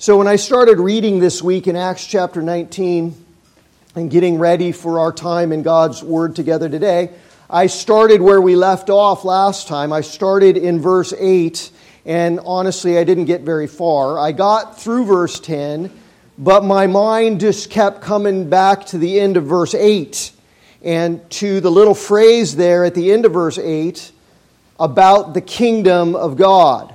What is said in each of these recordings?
So, when I started reading this week in Acts chapter 19 and getting ready for our time in God's Word together today, I started where we left off last time. I started in verse 8, and honestly, I didn't get very far. I got through verse 10, but my mind just kept coming back to the end of verse 8 and to the little phrase there at the end of verse 8 about the kingdom of God.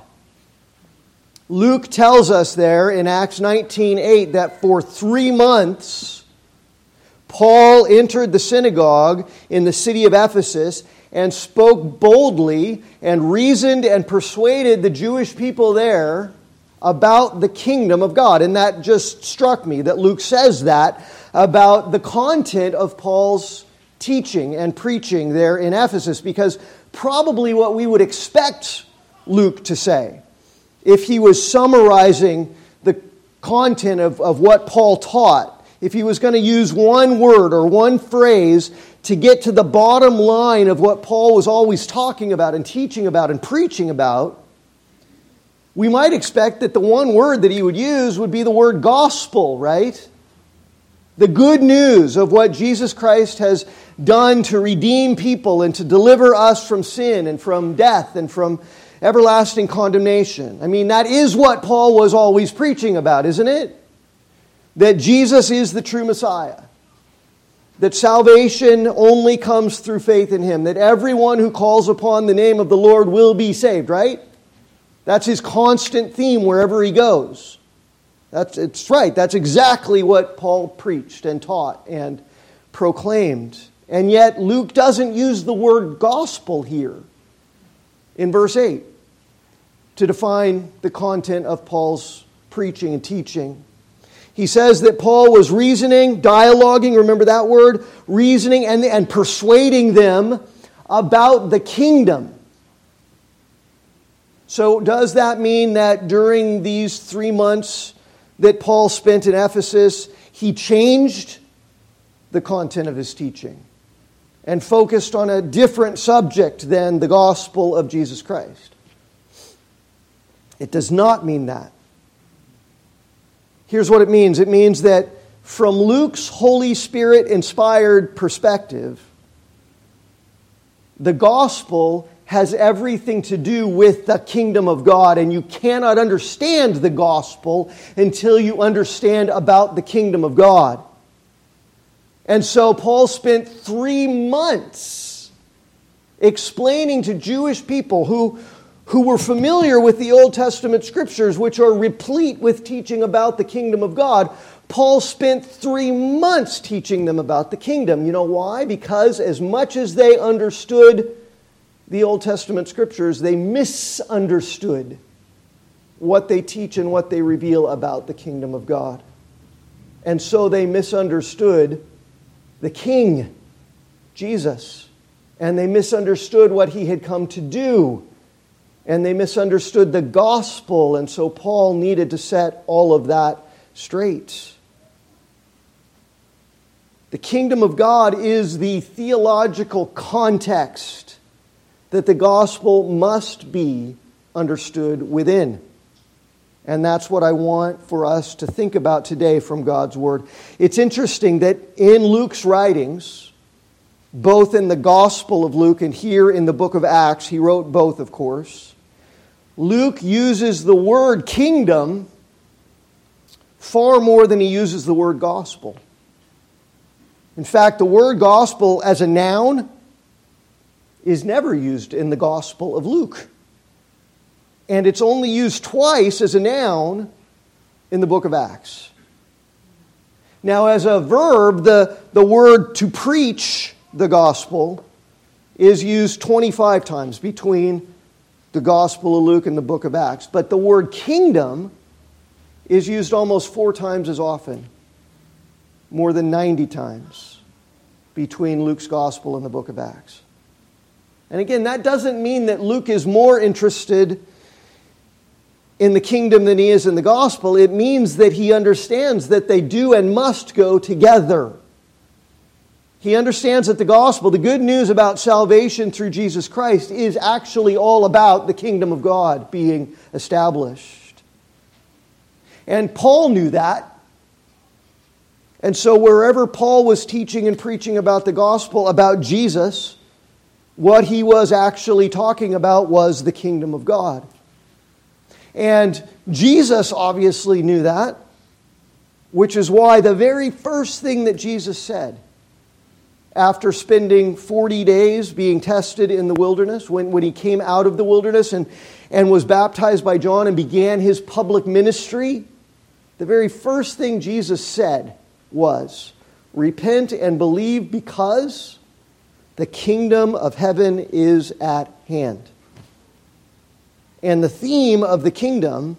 Luke tells us there in Acts 19:8 that for 3 months Paul entered the synagogue in the city of Ephesus and spoke boldly and reasoned and persuaded the Jewish people there about the kingdom of God. And that just struck me that Luke says that about the content of Paul's teaching and preaching there in Ephesus because probably what we would expect Luke to say if he was summarizing the content of, of what Paul taught, if he was going to use one word or one phrase to get to the bottom line of what Paul was always talking about and teaching about and preaching about, we might expect that the one word that he would use would be the word gospel, right? The good news of what Jesus Christ has done to redeem people and to deliver us from sin and from death and from everlasting condemnation. I mean, that is what Paul was always preaching about, isn't it? That Jesus is the true Messiah. That salvation only comes through faith in him. That everyone who calls upon the name of the Lord will be saved, right? That's his constant theme wherever he goes. That's it's right. That's exactly what Paul preached and taught and proclaimed. And yet Luke doesn't use the word gospel here in verse 8 to define the content of Paul's preaching and teaching. He says that Paul was reasoning, dialoguing, remember that word? Reasoning and, and persuading them about the kingdom. So, does that mean that during these three months that Paul spent in Ephesus, he changed the content of his teaching and focused on a different subject than the gospel of Jesus Christ? It does not mean that. Here's what it means it means that from Luke's Holy Spirit inspired perspective, the gospel has everything to do with the kingdom of God, and you cannot understand the gospel until you understand about the kingdom of God. And so Paul spent three months explaining to Jewish people who, who were familiar with the Old Testament scriptures, which are replete with teaching about the kingdom of God. Paul spent three months teaching them about the kingdom. You know why? Because as much as they understood the Old Testament scriptures, they misunderstood what they teach and what they reveal about the kingdom of God. And so they misunderstood the King, Jesus. And they misunderstood what he had come to do and they misunderstood the gospel, and so Paul needed to set all of that straight. The kingdom of God is the theological context that the gospel must be understood within. And that's what I want for us to think about today from God's Word. It's interesting that in Luke's writings, both in the Gospel of Luke and here in the book of Acts, he wrote both, of course. Luke uses the word kingdom far more than he uses the word gospel. In fact, the word gospel as a noun is never used in the Gospel of Luke. And it's only used twice as a noun in the book of Acts. Now, as a verb, the, the word to preach the gospel is used 25 times between the Gospel of Luke and the book of Acts. But the word kingdom is used almost four times as often, more than 90 times, between Luke's Gospel and the book of Acts. And again, that doesn't mean that Luke is more interested in the kingdom than he is in the gospel. It means that he understands that they do and must go together. He understands that the gospel, the good news about salvation through Jesus Christ, is actually all about the kingdom of God being established. And Paul knew that. And so, wherever Paul was teaching and preaching about the gospel, about Jesus, what he was actually talking about was the kingdom of God. And Jesus obviously knew that, which is why the very first thing that Jesus said after spending 40 days being tested in the wilderness, when, when he came out of the wilderness and, and was baptized by John and began his public ministry, the very first thing Jesus said was repent and believe because the kingdom of heaven is at hand. And the theme of the kingdom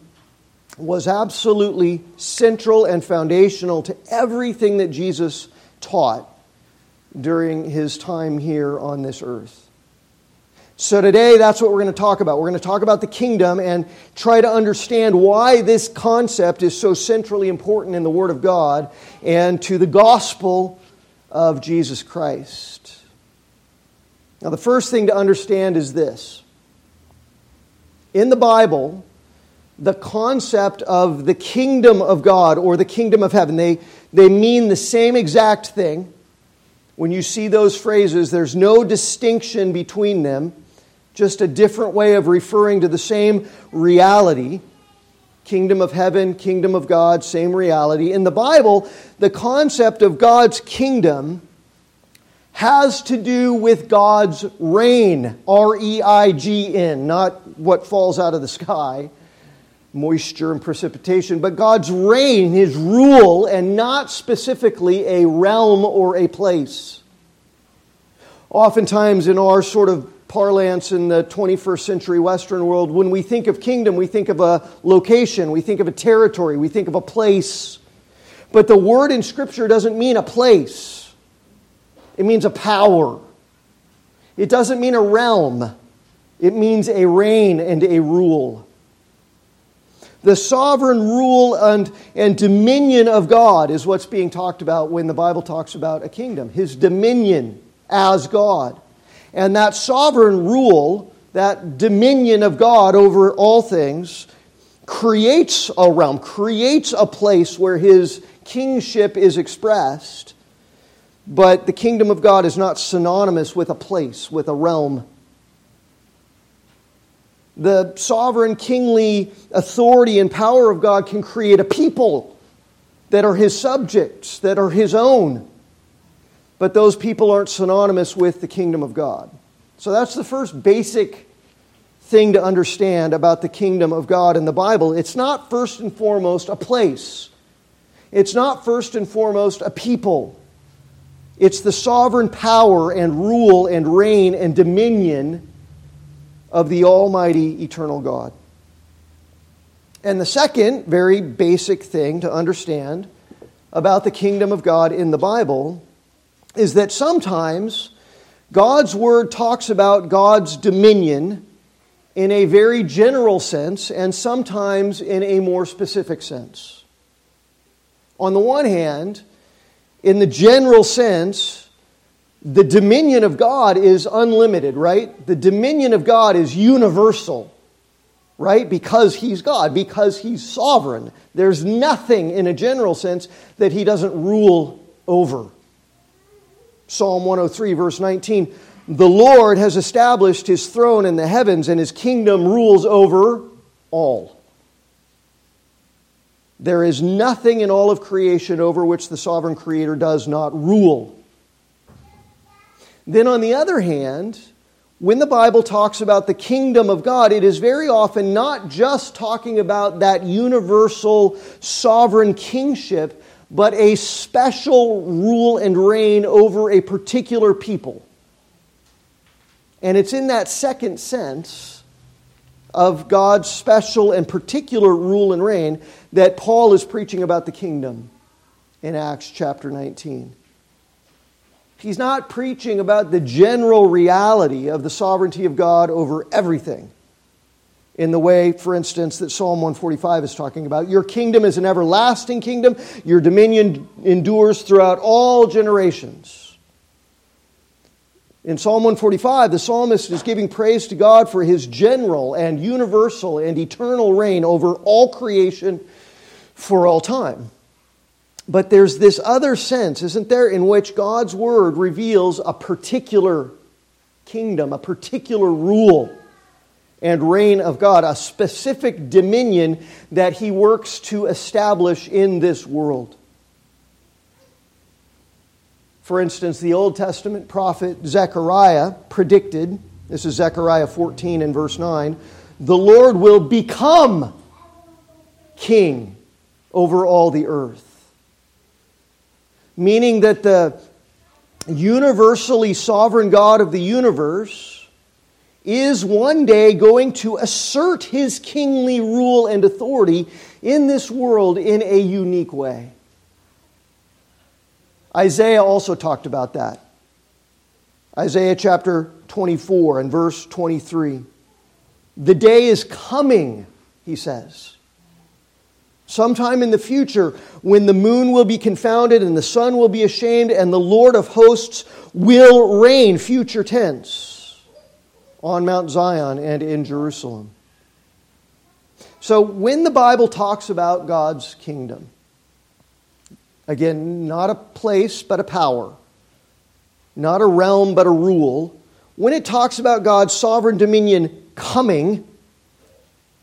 was absolutely central and foundational to everything that Jesus taught during his time here on this earth. So, today, that's what we're going to talk about. We're going to talk about the kingdom and try to understand why this concept is so centrally important in the Word of God and to the gospel of Jesus Christ. Now, the first thing to understand is this in the Bible, the concept of the kingdom of God or the kingdom of heaven, they, they mean the same exact thing. When you see those phrases, there's no distinction between them just a different way of referring to the same reality. Kingdom of heaven, kingdom of God, same reality. In the Bible, the concept of God's kingdom has to do with God's reign, R E I G N, not what falls out of the sky, moisture and precipitation, but God's reign, His rule, and not specifically a realm or a place. Oftentimes, in our sort of parlance in the 21st century Western world, when we think of kingdom, we think of a location, we think of a territory, we think of a place. But the word in Scripture doesn't mean a place, it means a power. It doesn't mean a realm, it means a reign and a rule. The sovereign rule and, and dominion of God is what's being talked about when the Bible talks about a kingdom. His dominion as God. And that sovereign rule, that dominion of God over all things, creates a realm, creates a place where his kingship is expressed. But the kingdom of God is not synonymous with a place, with a realm. The sovereign kingly authority and power of God can create a people that are his subjects, that are his own but those people aren't synonymous with the kingdom of God. So that's the first basic thing to understand about the kingdom of God in the Bible. It's not first and foremost a place, it's not first and foremost a people. It's the sovereign power and rule and reign and dominion of the Almighty Eternal God. And the second very basic thing to understand about the kingdom of God in the Bible is that sometimes God's Word talks about God's dominion in a very general sense and sometimes in a more specific sense. On the one hand, in the general sense, the dominion of God is unlimited, right? The dominion of God is universal, right? Because He's God, because He's sovereign. There's nothing in a general sense that He doesn't rule over. Psalm 103, verse 19 The Lord has established his throne in the heavens, and his kingdom rules over all. There is nothing in all of creation over which the sovereign creator does not rule. Then, on the other hand, when the Bible talks about the kingdom of God, it is very often not just talking about that universal sovereign kingship, but a special rule and reign over a particular people. And it's in that second sense of God's special and particular rule and reign that Paul is preaching about the kingdom in Acts chapter 19. He's not preaching about the general reality of the sovereignty of God over everything in the way, for instance, that Psalm 145 is talking about. Your kingdom is an everlasting kingdom, your dominion endures throughout all generations. In Psalm 145, the psalmist is giving praise to God for his general and universal and eternal reign over all creation for all time. But there's this other sense, isn't there, in which God's word reveals a particular kingdom, a particular rule and reign of God, a specific dominion that he works to establish in this world. For instance, the Old Testament prophet Zechariah predicted, this is Zechariah 14 and verse 9, the Lord will become king over all the earth. Meaning that the universally sovereign God of the universe is one day going to assert his kingly rule and authority in this world in a unique way. Isaiah also talked about that. Isaiah chapter 24 and verse 23. The day is coming, he says. Sometime in the future, when the moon will be confounded and the sun will be ashamed, and the Lord of hosts will reign, future tense, on Mount Zion and in Jerusalem. So, when the Bible talks about God's kingdom, again, not a place, but a power, not a realm, but a rule, when it talks about God's sovereign dominion coming,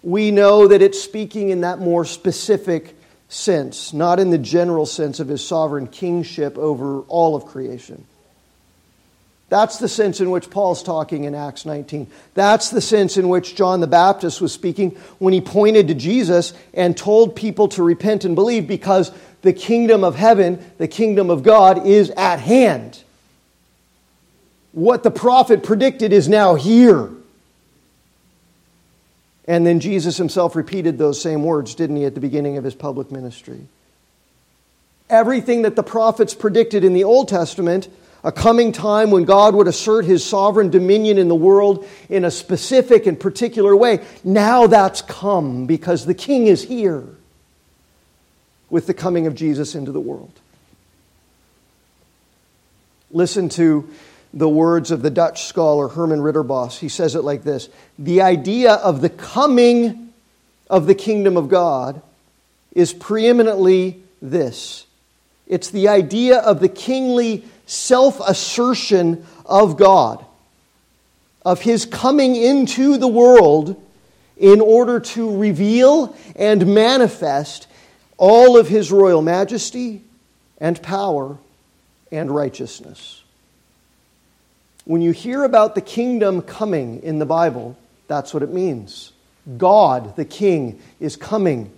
we know that it's speaking in that more specific sense, not in the general sense of his sovereign kingship over all of creation. That's the sense in which Paul's talking in Acts 19. That's the sense in which John the Baptist was speaking when he pointed to Jesus and told people to repent and believe because the kingdom of heaven, the kingdom of God, is at hand. What the prophet predicted is now here. And then Jesus himself repeated those same words, didn't he, at the beginning of his public ministry? Everything that the prophets predicted in the Old Testament, a coming time when God would assert his sovereign dominion in the world in a specific and particular way, now that's come because the king is here with the coming of Jesus into the world. Listen to the words of the Dutch scholar Herman Ridderbos. He says it like this The idea of the coming of the kingdom of God is preeminently this it's the idea of the kingly self assertion of God, of his coming into the world in order to reveal and manifest all of his royal majesty and power and righteousness. When you hear about the kingdom coming in the Bible, that's what it means. God, the king, is coming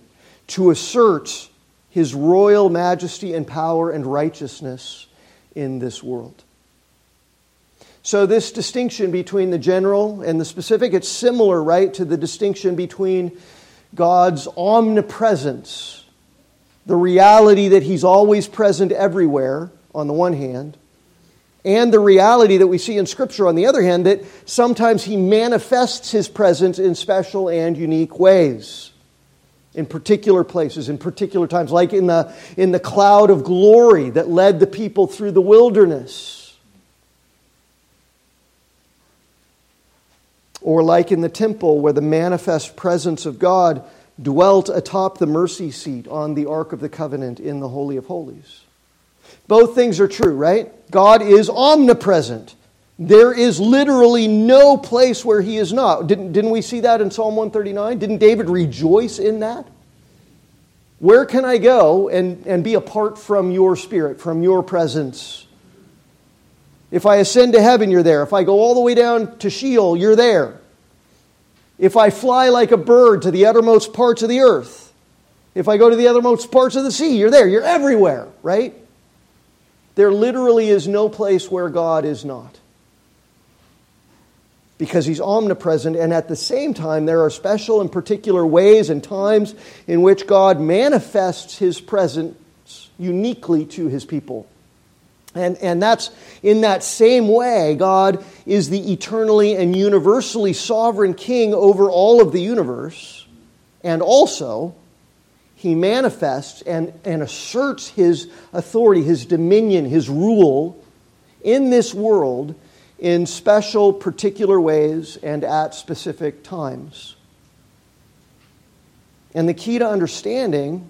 to assert his royal majesty and power and righteousness in this world. So, this distinction between the general and the specific, it's similar, right, to the distinction between God's omnipresence, the reality that he's always present everywhere, on the one hand, and the reality that we see in Scripture, on the other hand, that sometimes He manifests His presence in special and unique ways, in particular places, in particular times, like in the, in the cloud of glory that led the people through the wilderness. Or like in the temple where the manifest presence of God dwelt atop the mercy seat on the Ark of the Covenant in the Holy of Holies. Both things are true, right? God is omnipresent. There is literally no place where he is not. Didn't, didn't we see that in Psalm 139? Didn't David rejoice in that? Where can I go and, and be apart from your spirit, from your presence? If I ascend to heaven, you're there. If I go all the way down to Sheol, you're there. If I fly like a bird to the uttermost parts of the earth, if I go to the uttermost parts of the sea, you're there. You're everywhere, right? There literally is no place where God is not. Because he's omnipresent, and at the same time, there are special and particular ways and times in which God manifests his presence uniquely to his people. And, and that's in that same way, God is the eternally and universally sovereign king over all of the universe, and also he manifests and, and asserts his authority, his dominion, his rule in this world in special, particular ways and at specific times. And the key to understanding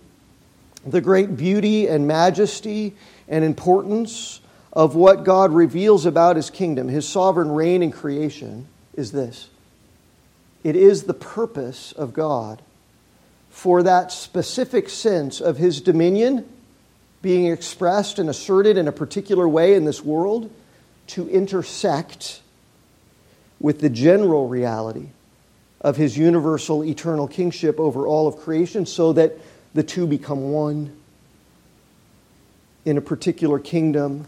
the great beauty and majesty and importance of what God reveals about his kingdom, his sovereign reign in creation, is this it is the purpose of God for that specific sense of his dominion being expressed and asserted in a particular way in this world to intersect with the general reality of his universal eternal kingship over all of creation so that the two become one in a particular kingdom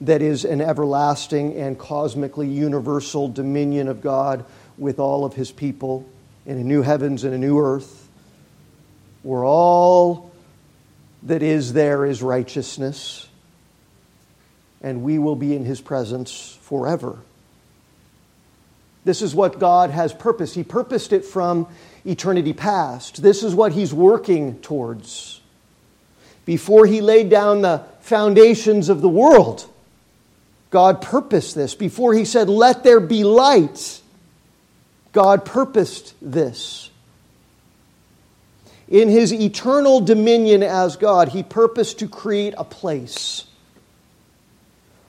that is an everlasting and cosmically universal dominion of God with all of his people in a new heavens and a new earth, where all that is there is righteousness, and we will be in his presence forever. This is what God has purposed. He purposed it from eternity past. This is what he's working towards. Before he laid down the foundations of the world, God purposed this. Before he said, Let there be light, God purposed this. In his eternal dominion as God, he purposed to create a place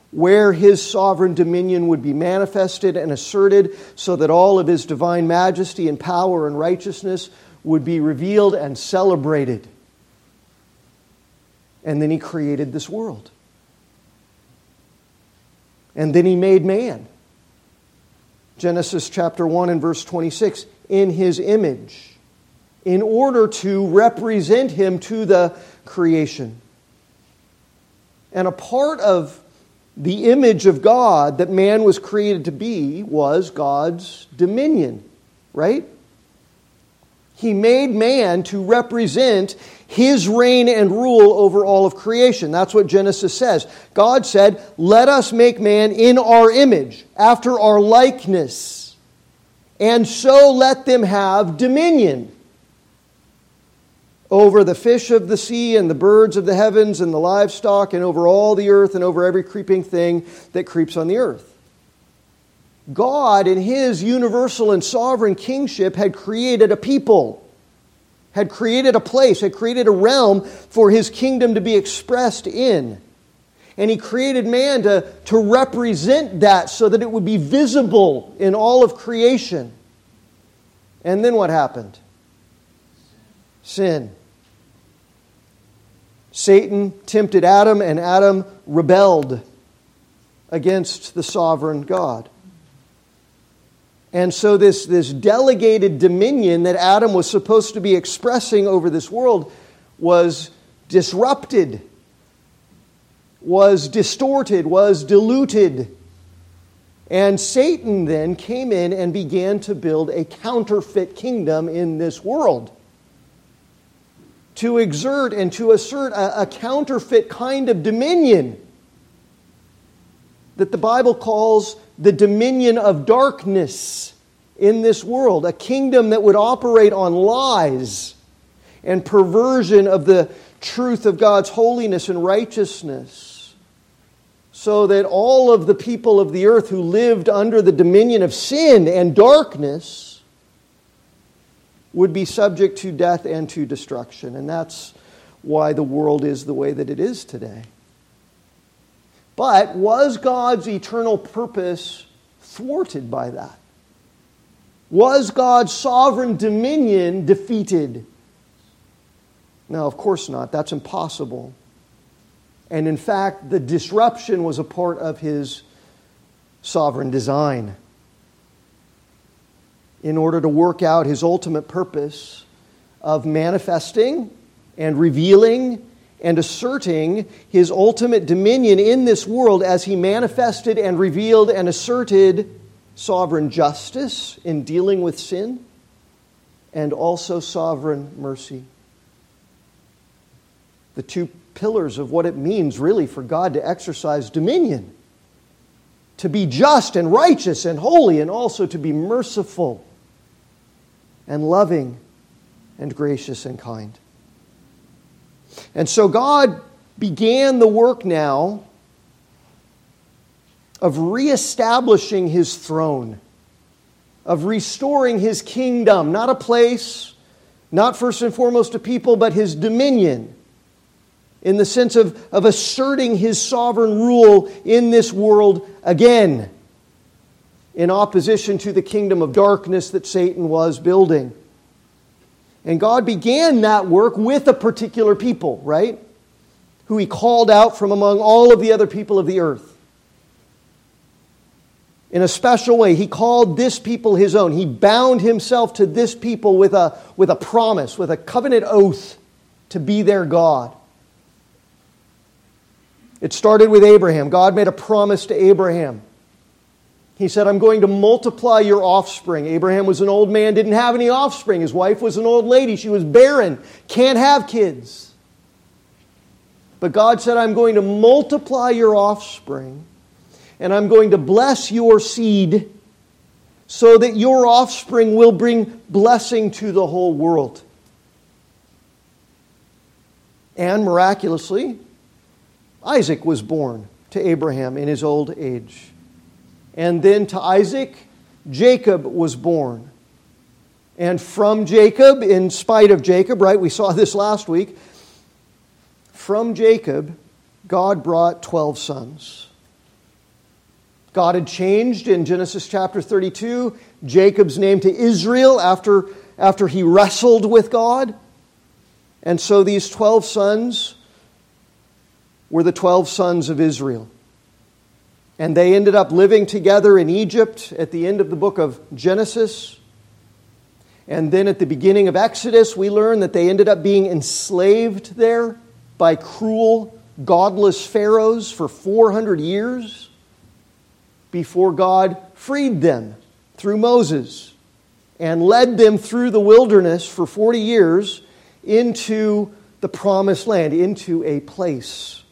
where his sovereign dominion would be manifested and asserted so that all of his divine majesty and power and righteousness would be revealed and celebrated. And then he created this world. And then he made man. Genesis chapter 1 and verse 26 in his image in order to represent him to the creation. And a part of the image of God that man was created to be was God's dominion, right? He made man to represent his reign and rule over all of creation. That's what Genesis says. God said, Let us make man in our image, after our likeness, and so let them have dominion over the fish of the sea and the birds of the heavens and the livestock and over all the earth and over every creeping thing that creeps on the earth. God, in his universal and sovereign kingship, had created a people, had created a place, had created a realm for his kingdom to be expressed in. And he created man to, to represent that so that it would be visible in all of creation. And then what happened? Sin. Satan tempted Adam, and Adam rebelled against the sovereign God. And so, this, this delegated dominion that Adam was supposed to be expressing over this world was disrupted, was distorted, was diluted. And Satan then came in and began to build a counterfeit kingdom in this world to exert and to assert a, a counterfeit kind of dominion that the Bible calls the dominion of darkness in this world, a kingdom that would operate on lies and perversion of the truth of God's holiness and righteousness, so that all of the people of the earth who lived under the dominion of sin and darkness would be subject to death and to destruction. And that's why the world is the way that it is today. But was God's eternal purpose thwarted by that? Was God's sovereign dominion defeated? No, of course not. That's impossible. And in fact, the disruption was a part of his sovereign design in order to work out his ultimate purpose of manifesting and revealing and asserting his ultimate dominion in this world as he manifested and revealed and asserted sovereign justice in dealing with sin and also sovereign mercy. The two pillars of what it means, really, for God to exercise dominion to be just and righteous and holy, and also to be merciful and loving and gracious and kind. And so God began the work now of reestablishing his throne, of restoring his kingdom, not a place, not first and foremost a people, but his dominion, in the sense of, of asserting his sovereign rule in this world again, in opposition to the kingdom of darkness that Satan was building. And God began that work with a particular people, right? Who he called out from among all of the other people of the earth. In a special way, he called this people his own. He bound himself to this people with a, with a promise, with a covenant oath to be their God. It started with Abraham. God made a promise to Abraham. He said, I'm going to multiply your offspring. Abraham was an old man, didn't have any offspring. His wife was an old lady. She was barren, can't have kids. But God said, I'm going to multiply your offspring, and I'm going to bless your seed so that your offspring will bring blessing to the whole world. And miraculously, Isaac was born to Abraham in his old age. And then to Isaac, Jacob was born. And from Jacob, in spite of Jacob, right, we saw this last week, from Jacob, God brought 12 sons. God had changed in Genesis chapter 32 Jacob's name to Israel after, after he wrestled with God. And so these 12 sons were the 12 sons of Israel. And they ended up living together in Egypt at the end of the book of Genesis. And then at the beginning of Exodus, we learn that they ended up being enslaved there by cruel, godless pharaohs for 400 years before God freed them through Moses and led them through the wilderness for 40 years into the promised land, into a place,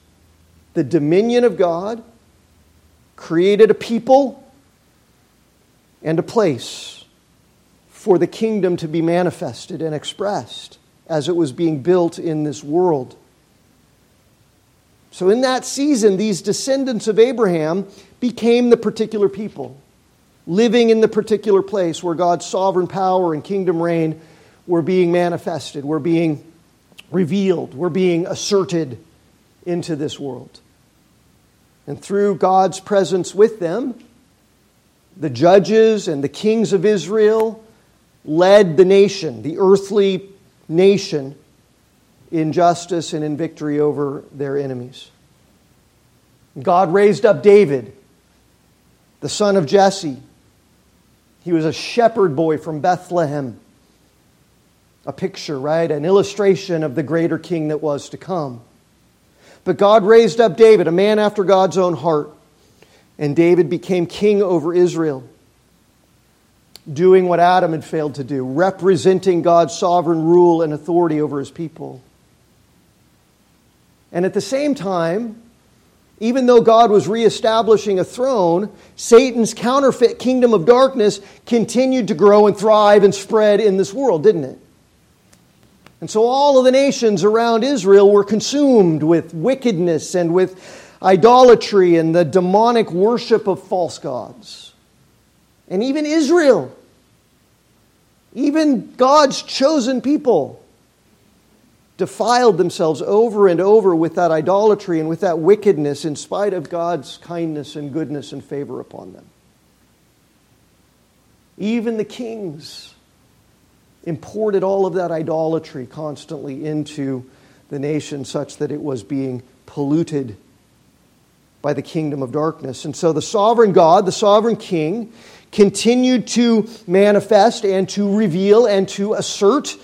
the dominion of God created a people and a place for the kingdom to be manifested and expressed as it was being built in this world. So, in that season, these descendants of Abraham became the particular people, living in the particular place where God's sovereign power and kingdom reign were being manifested, were being revealed, were being asserted into this world. And through God's presence with them, the judges and the kings of Israel led the nation, the earthly nation, in justice and in victory over their enemies. God raised up David, the son of Jesse. He was a shepherd boy from Bethlehem. A picture, right? An illustration of the greater king that was to come. But God raised up David, a man after God's own heart. And David became king over Israel, doing what Adam had failed to do, representing God's sovereign rule and authority over his people. And at the same time, even though God was reestablishing a throne, Satan's counterfeit kingdom of darkness continued to grow and thrive and spread in this world, didn't it? And so all of the nations around Israel were consumed with wickedness and with idolatry and the demonic worship of false gods. And even Israel, even God's chosen people, defiled themselves over and over with that idolatry and with that wickedness in spite of God's kindness and goodness and favor upon them. Even the kings imported all of that idolatry constantly into the nation such that it was being polluted by the kingdom of darkness. And so the sovereign God, the sovereign king, continued to manifest and to reveal and to assert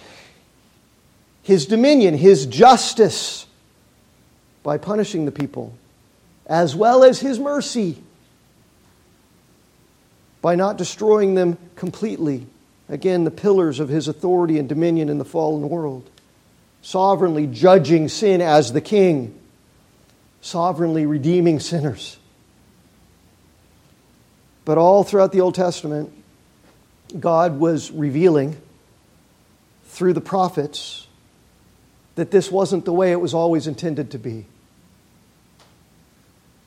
his dominion, his justice by punishing the people, as well as his mercy by not destroying them completely. Again, the pillars of his authority and dominion in the fallen world. Sovereignly judging sin as the king, sovereignly redeeming sinners. But all throughout the Old Testament, God was revealing through the prophets that this wasn't the way it was always intended to be.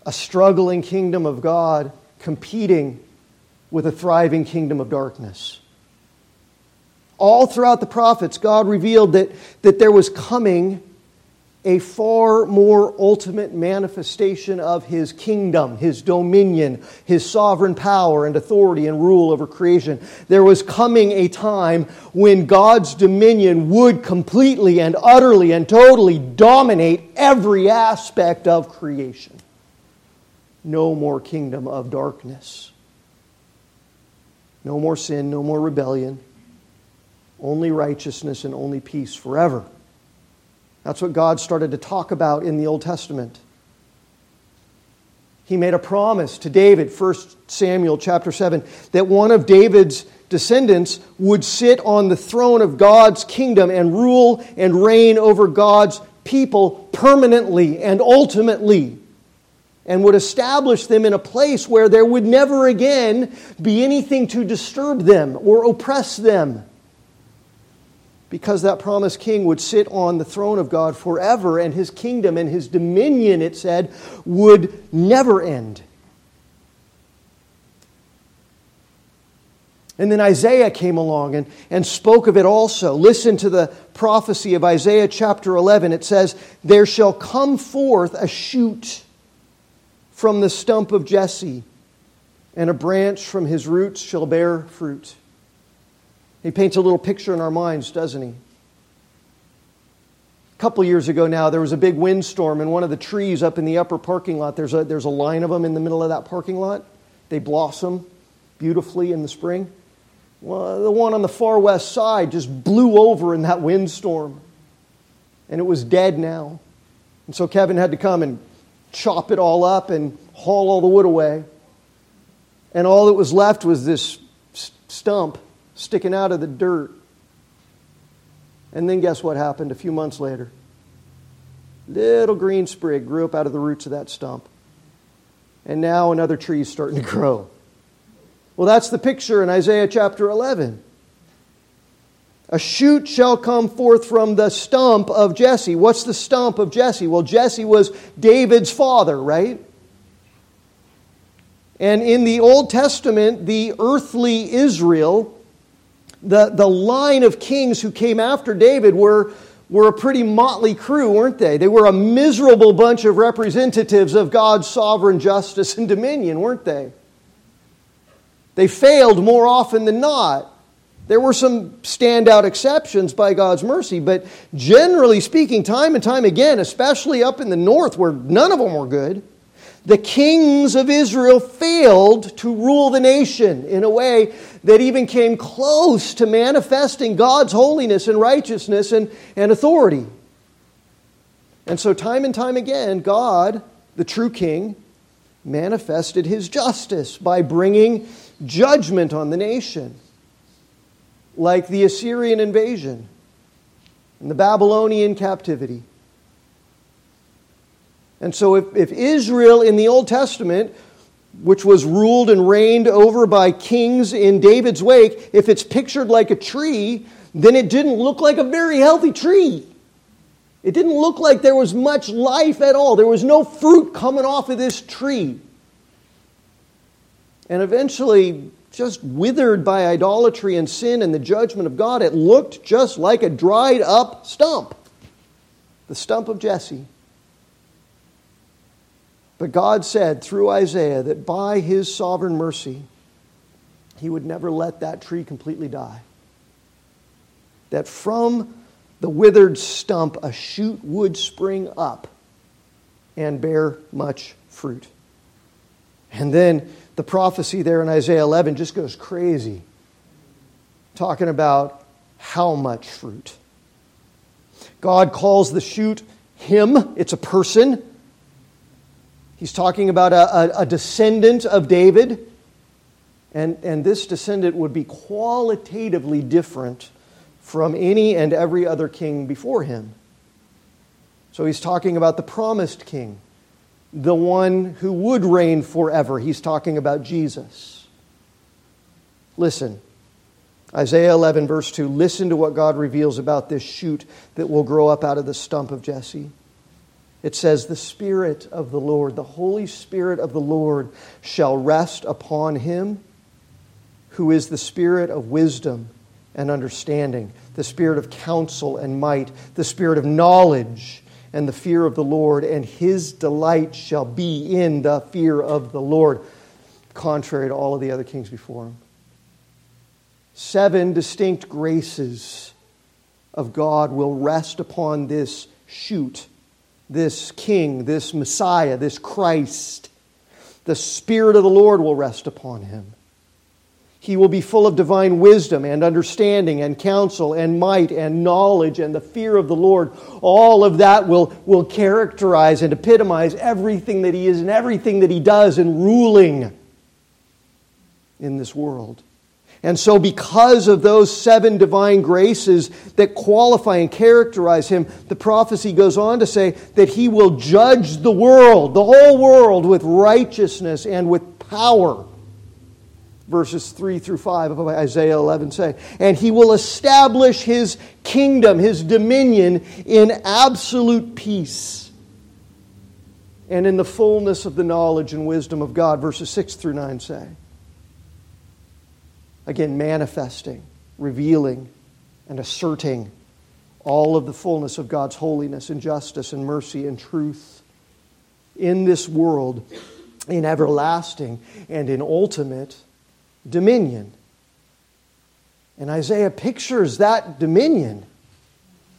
A struggling kingdom of God competing with a thriving kingdom of darkness All throughout the prophets, God revealed that, that there was coming a far more ultimate manifestation of his kingdom, his dominion, his sovereign power and authority and rule over creation. There was coming a time when God's dominion would completely and utterly and totally dominate every aspect of creation. No more kingdom of darkness. No more sin, no more rebellion. Only righteousness and only peace forever. That's what God started to talk about in the Old Testament. He made a promise to David, 1 Samuel chapter 7, that one of David's descendants would sit on the throne of God's kingdom and rule and reign over God's people permanently and ultimately, and would establish them in a place where there would never again be anything to disturb them or oppress them because that promised king would sit on the throne of God forever, and his kingdom and his dominion, it said, would never end. And then Isaiah came along and, and spoke of it also. Listen to the prophecy of Isaiah chapter 11. It says, There shall come forth a shoot from the stump of Jesse, and a branch from his roots shall bear fruit. He paints a little picture in our minds, doesn't he? A couple years ago now, there was a big windstorm, and one of the trees up in the upper parking lot, there's a, there's a line of them in the middle of that parking lot. They blossom beautifully in the spring. Well, the one on the far west side just blew over in that windstorm, and it was dead now. And so Kevin had to come and chop it all up and haul all the wood away. And all that was left was this stump sticking out of the dirt. And then guess what happened a few months later? Little green sprig grew up out of the roots of that stump. And now another tree is starting to grow. Well, that's the picture in Isaiah chapter 11. A shoot shall come forth from the stump of Jesse. What's the stump of Jesse? Well, Jesse was David's father, right? And in the Old Testament, the earthly Israel the, the line of kings who came after David were, were a pretty motley crew, weren't they? They were a miserable bunch of representatives of God's sovereign justice and dominion, weren't they? They failed more often than not. There were some standout exceptions by God's mercy, but generally speaking, time and time again, especially up in the north where none of them were good, the kings of Israel failed to rule the nation in a way that even came close to manifesting God's holiness and righteousness and, and authority. And so, time and time again, God, the true king, manifested his justice by bringing judgment on the nation, like the Assyrian invasion and the Babylonian captivity. And so, if, if Israel in the Old Testament, which was ruled and reigned over by kings in David's wake, if it's pictured like a tree, then it didn't look like a very healthy tree. It didn't look like there was much life at all. There was no fruit coming off of this tree. And eventually, just withered by idolatry and sin and the judgment of God, it looked just like a dried up stump the stump of Jesse. But God said through Isaiah that by his sovereign mercy, he would never let that tree completely die. That from the withered stump, a shoot would spring up and bear much fruit. And then the prophecy there in Isaiah 11 just goes crazy, talking about how much fruit. God calls the shoot him, it's a person. He's talking about a, a, a descendant of David. And, and this descendant would be qualitatively different from any and every other king before him. So he's talking about the promised king, the one who would reign forever. He's talking about Jesus. Listen, Isaiah 11, verse 2 listen to what God reveals about this shoot that will grow up out of the stump of Jesse. It says, The Spirit of the Lord, the Holy Spirit of the Lord, shall rest upon him who is the Spirit of wisdom and understanding, the spirit of counsel and might, the spirit of knowledge and the fear of the Lord, and his delight shall be in the fear of the Lord, contrary to all of the other kings before him. Seven distinct graces of God will rest upon this shoot, this king, this Messiah, this Christ. The Spirit of the Lord will rest upon him. He will be full of divine wisdom and understanding and counsel and might and knowledge and the fear of the Lord. All of that will, will characterize and epitomize everything that he is and everything that he does in ruling in this world. And so, because of those seven divine graces that qualify and characterize him, the prophecy goes on to say that he will judge the world, the whole world, with righteousness and with power verses 3 through 5 of Isaiah 11 say. And he will establish his kingdom, his dominion, in absolute peace and in the fullness of the knowledge and wisdom of God, verses 6 through 9 say. Again, manifesting, revealing, and asserting all of the fullness of God's holiness and justice and mercy and truth in this world, in everlasting and in ultimate dominion. And Isaiah pictures that dominion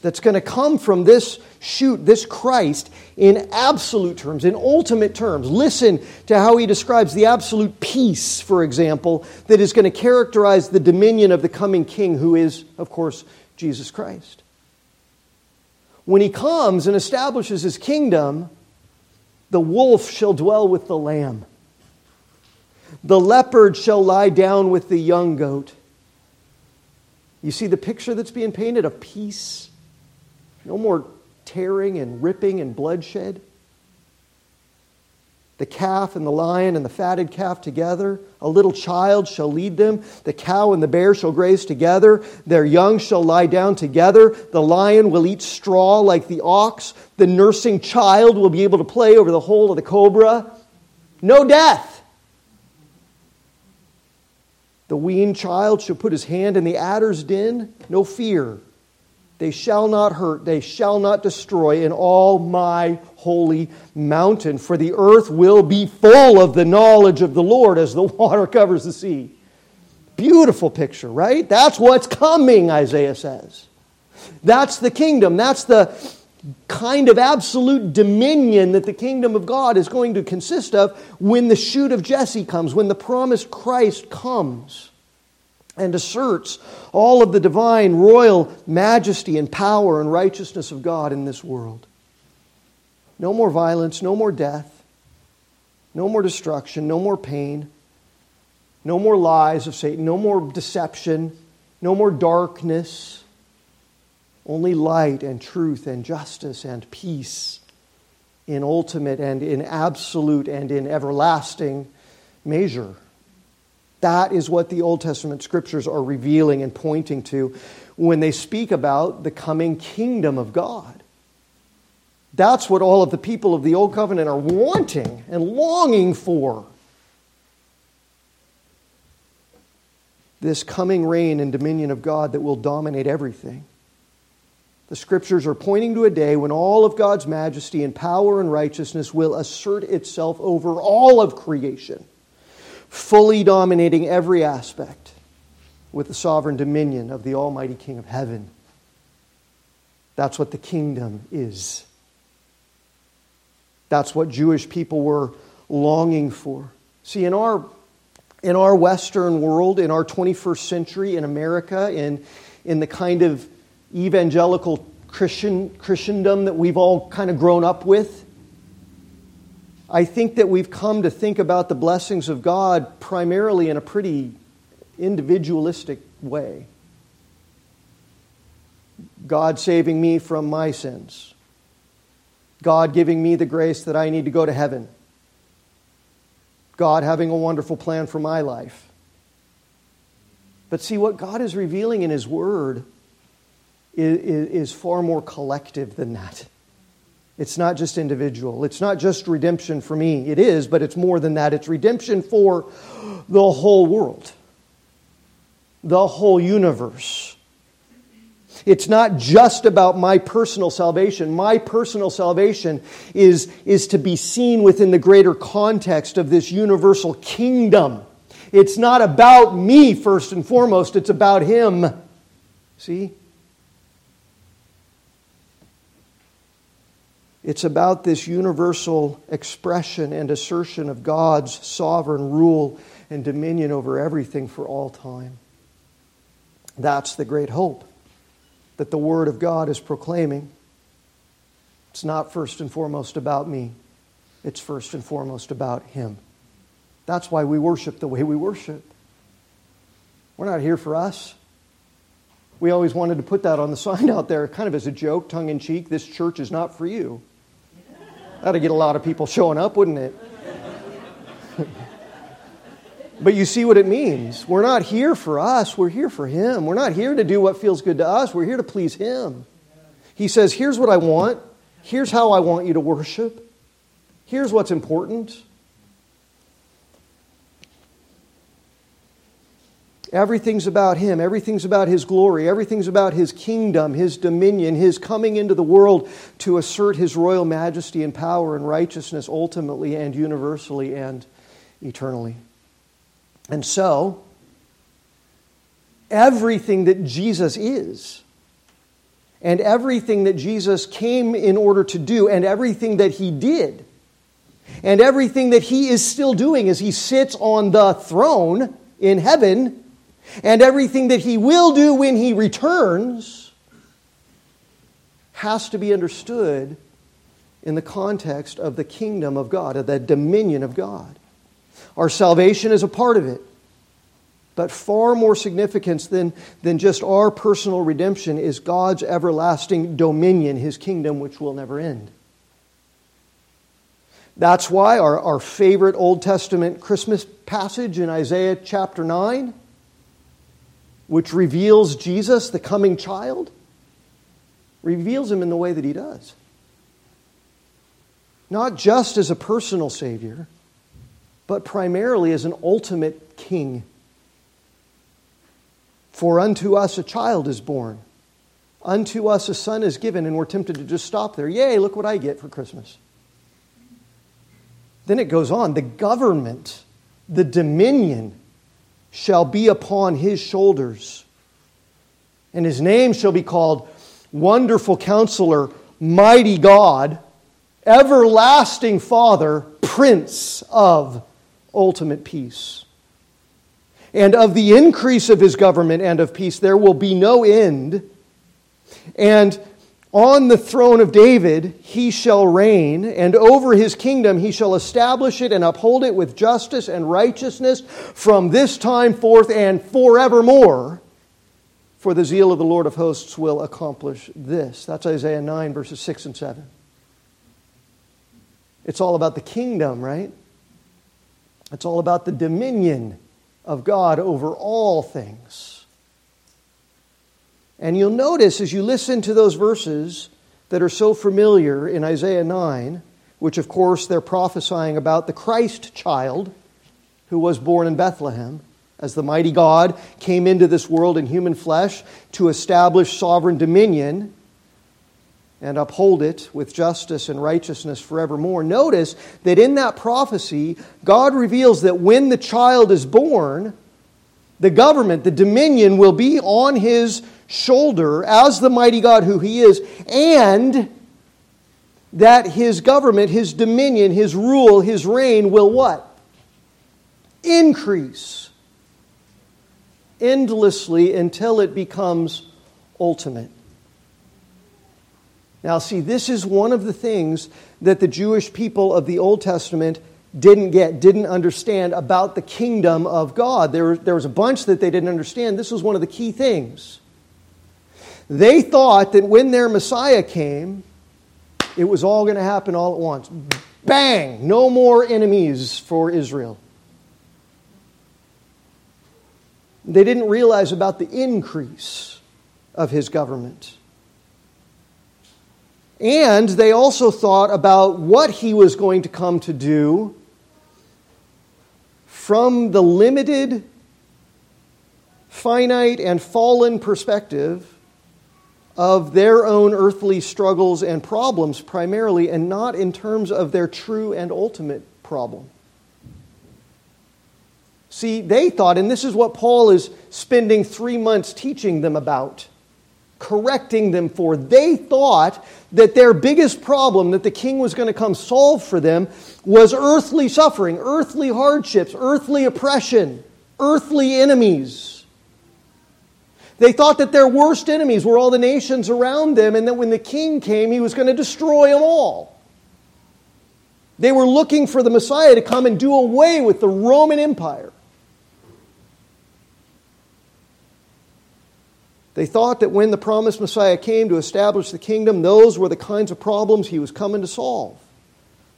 that's going to come from this shoot, this Christ, in absolute terms, in ultimate terms. Listen to how he describes the absolute peace, for example, that is going to characterize the dominion of the coming king, who is, of course, Jesus Christ. When he comes and establishes his kingdom, the wolf shall dwell with the lamb. The leopard shall lie down with the young goat. You see the picture that's being painted of peace? No more tearing and ripping and bloodshed. The calf and the lion and the fatted calf together. A little child shall lead them. The cow and the bear shall graze together. Their young shall lie down together. The lion will eat straw like the ox. The nursing child will be able to play over the hole of the cobra. No death. The weaned child shall put his hand in the adder's den, no fear. They shall not hurt, they shall not destroy in all my holy mountain, for the earth will be full of the knowledge of the Lord as the water covers the sea. Beautiful picture, right? That's what's coming, Isaiah says. That's the kingdom. That's the kind of absolute dominion that the kingdom of God is going to consist of when the shoot of Jesse comes, when the promised Christ comes and asserts all of the divine, royal majesty and power and righteousness of God in this world. No more violence, no more death, no more destruction, no more pain, no more lies of Satan, no more deception, no more darkness only light and truth and justice and peace in ultimate and in absolute and in everlasting measure. That is what the Old Testament scriptures are revealing and pointing to when they speak about the coming kingdom of God. That's what all of the people of the Old Covenant are wanting and longing for. This coming reign and dominion of God that will dominate everything. The scriptures are pointing to a day when all of God's majesty and power and righteousness will assert itself over all of creation, fully dominating every aspect with the sovereign dominion of the Almighty King of heaven. That's what the kingdom is. That's what Jewish people were longing for. See, in our, in our Western world, in our 21st century, in America, in, in the kind of evangelical Christian, Christendom that we've all kind of grown up with. I think that we've come to think about the blessings of God primarily in a pretty individualistic way. God saving me from my sins. God giving me the grace that I need to go to heaven. God having a wonderful plan for my life. But see, what God is revealing in His Word is, is far more collective than that. It's not just individual. It's not just redemption for me. It is, but it's more than that. It's redemption for the whole world. the whole universe. It's not just about my personal salvation. My personal salvation is, is to be seen within the greater context of this universal kingdom. It's not about me first and foremost, it's about Him. See? It's about this universal expression and assertion of God's sovereign rule and dominion over everything for all time. That's the great hope that the Word of God is proclaiming. It's not first and foremost about me, it's first and foremost about Him. That's why we worship the way we worship. We're not here for us. We always wanted to put that on the sign out there, kind of as a joke, tongue in cheek. This church is not for you. That'd get a lot of people showing up, wouldn't it? but you see what it means. We're not here for us, we're here for Him. We're not here to do what feels good to us, we're here to please Him. He says, Here's what I want, here's how I want you to worship, here's what's important. Everything's about Him. Everything's about His glory. Everything's about His kingdom, His dominion, His coming into the world to assert His royal majesty and power and righteousness ultimately and universally and eternally. And so, everything that Jesus is, and everything that Jesus came in order to do, and everything that He did, and everything that He is still doing as He sits on the throne in heaven and everything that he will do when he returns has to be understood in the context of the kingdom of God, of the dominion of God. Our salvation is a part of it, but far more significance than, than just our personal redemption is God's everlasting dominion, his kingdom, which will never end. That's why our, our favorite Old Testament Christmas passage in Isaiah chapter 9 which reveals Jesus, the coming child, reveals him in the way that he does. Not just as a personal Savior, but primarily as an ultimate King. For unto us a child is born, unto us a son is given, and we're tempted to just stop there. Yay, look what I get for Christmas. Then it goes on the government, the dominion, shall be upon his shoulders. And his name shall be called Wonderful Counselor, Mighty God, Everlasting Father, Prince of Ultimate Peace. And of the increase of his government and of peace, there will be no end. And on the throne of David he shall reign, and over his kingdom he shall establish it and uphold it with justice and righteousness from this time forth and forevermore. For the zeal of the Lord of hosts will accomplish this. That's Isaiah 9, verses 6 and 7. It's all about the kingdom, right? It's all about the dominion of God over all things. And you'll notice as you listen to those verses that are so familiar in Isaiah 9, which of course they're prophesying about the Christ child who was born in Bethlehem, as the mighty God came into this world in human flesh to establish sovereign dominion and uphold it with justice and righteousness forevermore. Notice that in that prophecy, God reveals that when the child is born, the government, the dominion will be on his shoulder as the mighty God who he is, and that his government, his dominion, his rule, his reign will what? Increase endlessly until it becomes ultimate. Now, see, this is one of the things that the Jewish people of the Old Testament didn't get, didn't understand about the kingdom of God. There, there was a bunch that they didn't understand. This was one of the key things. They thought that when their Messiah came, it was all going to happen all at once. Bang! No more enemies for Israel. They didn't realize about the increase of his government. And they also thought about what he was going to come to do from the limited finite and fallen perspective of their own earthly struggles and problems primarily, and not in terms of their true and ultimate problem. See, they thought, and this is what Paul is spending three months teaching them about, correcting them for. They thought that their biggest problem that the king was going to come solve for them was earthly suffering, earthly hardships, earthly oppression, earthly enemies. They thought that their worst enemies were all the nations around them, and that when the king came, he was going to destroy them all. They were looking for the Messiah to come and do away with the Roman Empire. They thought that when the promised Messiah came to establish the kingdom, those were the kinds of problems he was coming to solve.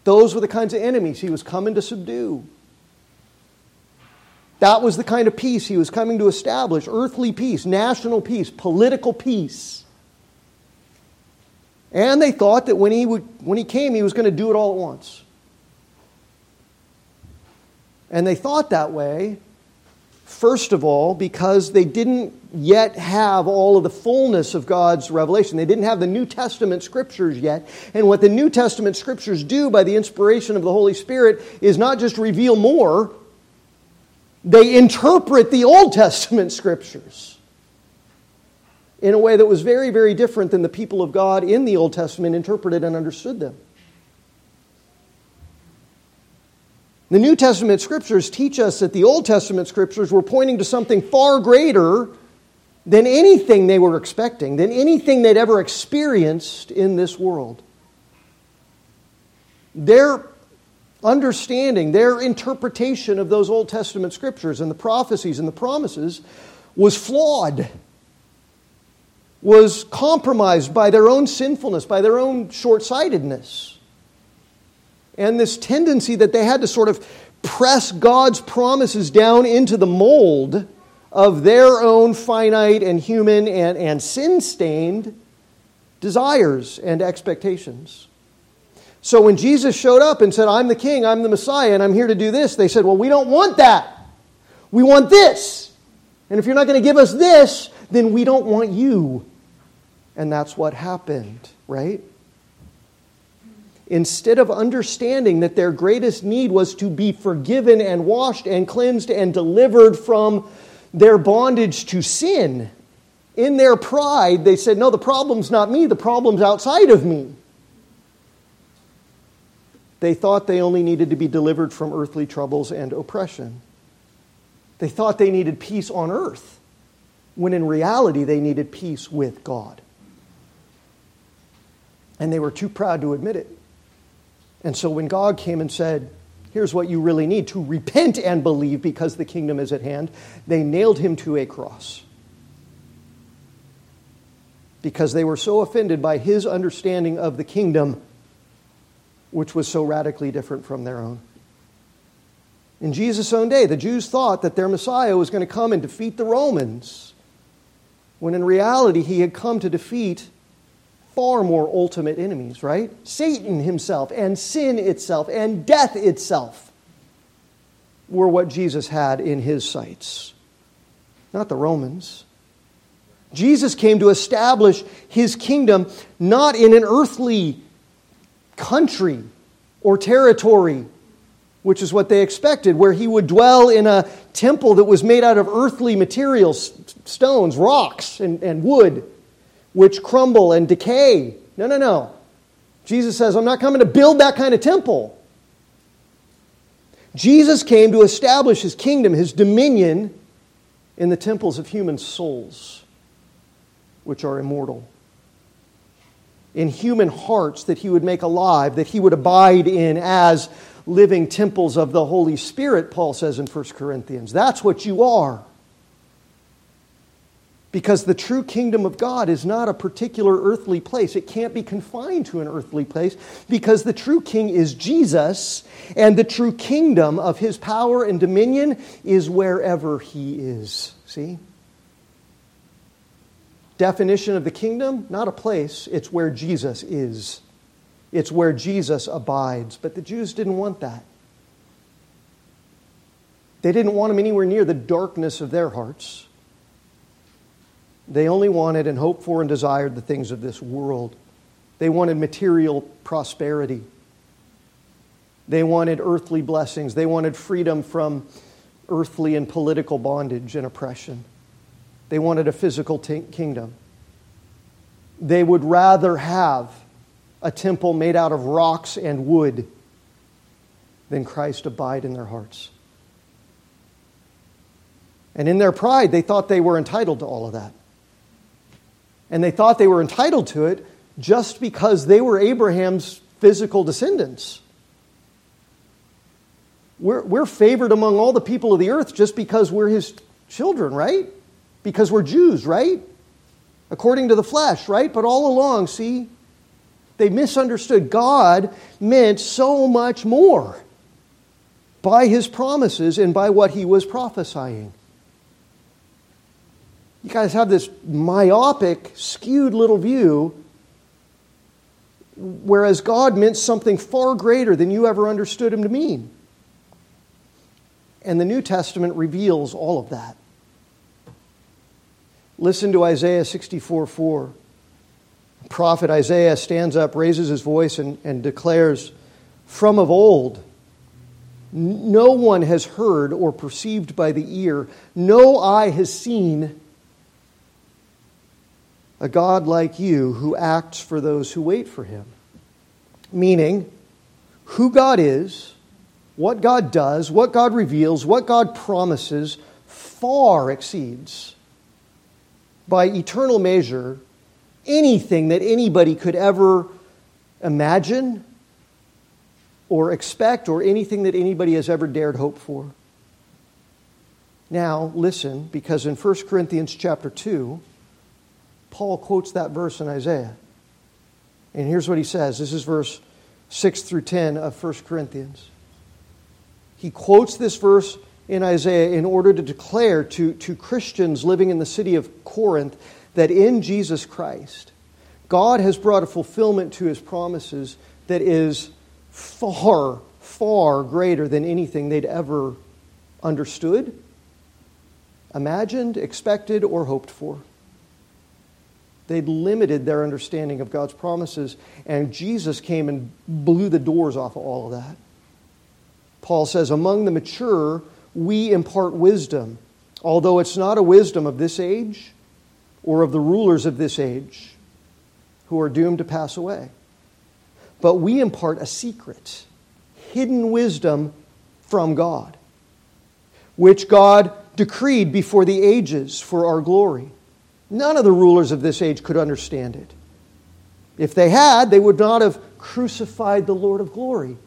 Those were the kinds of enemies he was coming to subdue. That was the kind of peace he was coming to establish earthly peace, national peace, political peace. And they thought that when he, would, when he came, he was going to do it all at once. And they thought that way, first of all, because they didn't yet have all of the fullness of God's revelation. They didn't have the New Testament scriptures yet. And what the New Testament scriptures do by the inspiration of the Holy Spirit is not just reveal more, they interpret the Old Testament scriptures in a way that was very, very different than the people of God in the Old Testament interpreted and understood them. The New Testament scriptures teach us that the Old Testament scriptures were pointing to something far greater than anything they were expecting, than anything they'd ever experienced in this world. Their understanding, their interpretation of those Old Testament scriptures and the prophecies and the promises was flawed, was compromised by their own sinfulness, by their own short sightedness. And this tendency that they had to sort of press God's promises down into the mold of their own finite and human and, and sin stained desires and expectations. So when Jesus showed up and said, I'm the king, I'm the Messiah, and I'm here to do this, they said, Well, we don't want that. We want this. And if you're not going to give us this, then we don't want you. And that's what happened, right? Instead of understanding that their greatest need was to be forgiven and washed and cleansed and delivered from their bondage to sin, in their pride, they said, No, the problem's not me, the problem's outside of me. They thought they only needed to be delivered from earthly troubles and oppression. They thought they needed peace on earth, when in reality they needed peace with God. And they were too proud to admit it. And so when God came and said, Here's what you really need to repent and believe because the kingdom is at hand, they nailed him to a cross. Because they were so offended by his understanding of the kingdom which was so radically different from their own. In Jesus' own day, the Jews thought that their Messiah was going to come and defeat the Romans, when in reality, he had come to defeat far more ultimate enemies, right? Satan himself, and sin itself, and death itself were what Jesus had in his sights, not the Romans. Jesus came to establish his kingdom not in an earthly country or territory, which is what they expected, where he would dwell in a temple that was made out of earthly materials, stones, rocks, and, and wood, which crumble and decay. No, no, no. Jesus says, I'm not coming to build that kind of temple. Jesus came to establish his kingdom, his dominion, in the temples of human souls, which are immortal in human hearts that he would make alive, that he would abide in as living temples of the Holy Spirit, Paul says in 1 Corinthians. That's what you are. Because the true kingdom of God is not a particular earthly place. It can't be confined to an earthly place because the true king is Jesus, and the true kingdom of his power and dominion is wherever he is. See? Definition of the kingdom, not a place, it's where Jesus is. It's where Jesus abides. But the Jews didn't want that. They didn't want him anywhere near the darkness of their hearts. They only wanted and hoped for and desired the things of this world. They wanted material prosperity. They wanted earthly blessings. They wanted freedom from earthly and political bondage and oppression. They wanted a physical t- kingdom. They would rather have a temple made out of rocks and wood than Christ abide in their hearts. And in their pride, they thought they were entitled to all of that. And they thought they were entitled to it just because they were Abraham's physical descendants. We're, we're favored among all the people of the earth just because we're his children, right? Because we're Jews, right? According to the flesh, right? But all along, see, they misunderstood. God meant so much more by his promises and by what he was prophesying. You guys have this myopic, skewed little view, whereas God meant something far greater than you ever understood him to mean. And the New Testament reveals all of that. Listen to Isaiah 64 4. Prophet Isaiah stands up, raises his voice, and, and declares, From of old, no one has heard or perceived by the ear, no eye has seen a God like you who acts for those who wait for him. Meaning, who God is, what God does, what God reveals, what God promises far exceeds by eternal measure anything that anybody could ever imagine or expect or anything that anybody has ever dared hope for. Now, listen, because in 1 Corinthians chapter 2, Paul quotes that verse in Isaiah. And here's what he says this is verse 6 through 10 of 1 Corinthians. He quotes this verse in Isaiah in order to declare to, to Christians living in the city of Corinth that in Jesus Christ, God has brought a fulfillment to his promises that is far, far greater than anything they'd ever understood, imagined, expected, or hoped for. They'd limited their understanding of God's promises, and Jesus came and blew the doors off of all of that. Paul says, Among the mature, we impart wisdom, although it's not a wisdom of this age or of the rulers of this age who are doomed to pass away. But we impart a secret, hidden wisdom from God, which God decreed before the ages for our glory. None of the rulers of this age could understand it. If they had, they would not have crucified the Lord of glory.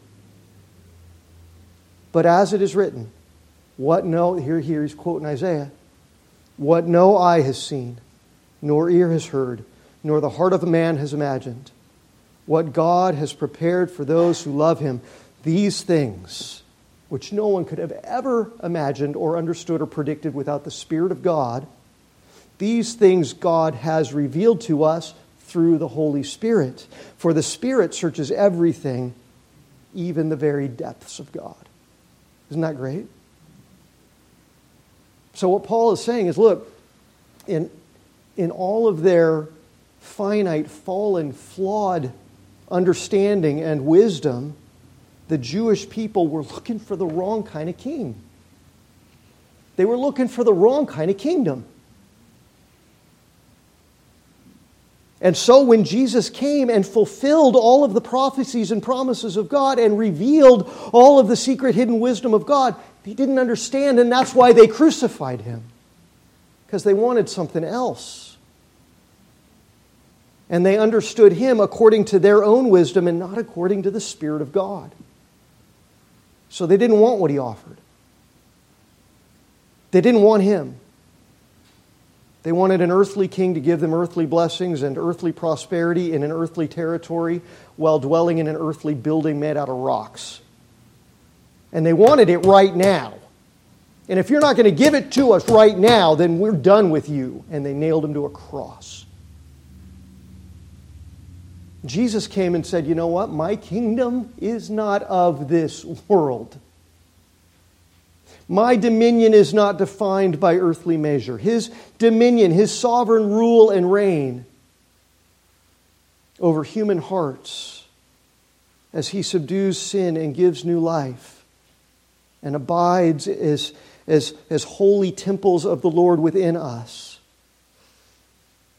But as it is written, what no, here, here he's quoting Isaiah, what no eye has seen, nor ear has heard, nor the heart of a man has imagined, what God has prepared for those who love him, these things, which no one could have ever imagined or understood or predicted without the Spirit of God these things God has revealed to us through the Holy Spirit. For the Spirit searches everything, even the very depths of God. Isn't that great? So, what Paul is saying is look, in, in all of their finite, fallen, flawed understanding and wisdom, the Jewish people were looking for the wrong kind of king. They were looking for the wrong kind of kingdom. And so, when Jesus came and fulfilled all of the prophecies and promises of God and revealed all of the secret hidden wisdom of God, they didn't understand, and that's why they crucified him. Because they wanted something else. And they understood him according to their own wisdom and not according to the Spirit of God. So they didn't want what he offered, they didn't want him. They wanted an earthly king to give them earthly blessings and earthly prosperity in an earthly territory while dwelling in an earthly building made out of rocks. And they wanted it right now. And if you're not going to give it to us right now, then we're done with you. And they nailed him to a cross. Jesus came and said, You know what? My kingdom is not of this world. My dominion is not defined by earthly measure. His dominion, his sovereign rule and reign over human hearts as he subdues sin and gives new life and abides as, as, as holy temples of the Lord within us,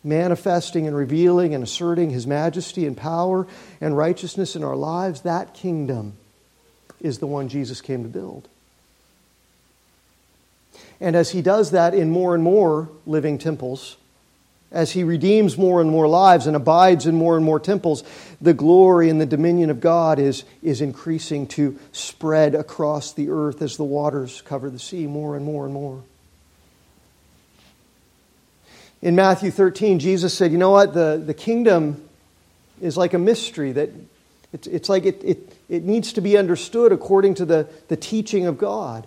manifesting and revealing and asserting his majesty and power and righteousness in our lives, that kingdom is the one Jesus came to build. And as he does that in more and more living temples, as he redeems more and more lives and abides in more and more temples, the glory and the dominion of God is, is increasing to spread across the earth as the waters cover the sea more and more and more. In Matthew 13, Jesus said, You know what? The, the kingdom is like a mystery that it's, it's like it, it, it needs to be understood according to the, the teaching of God.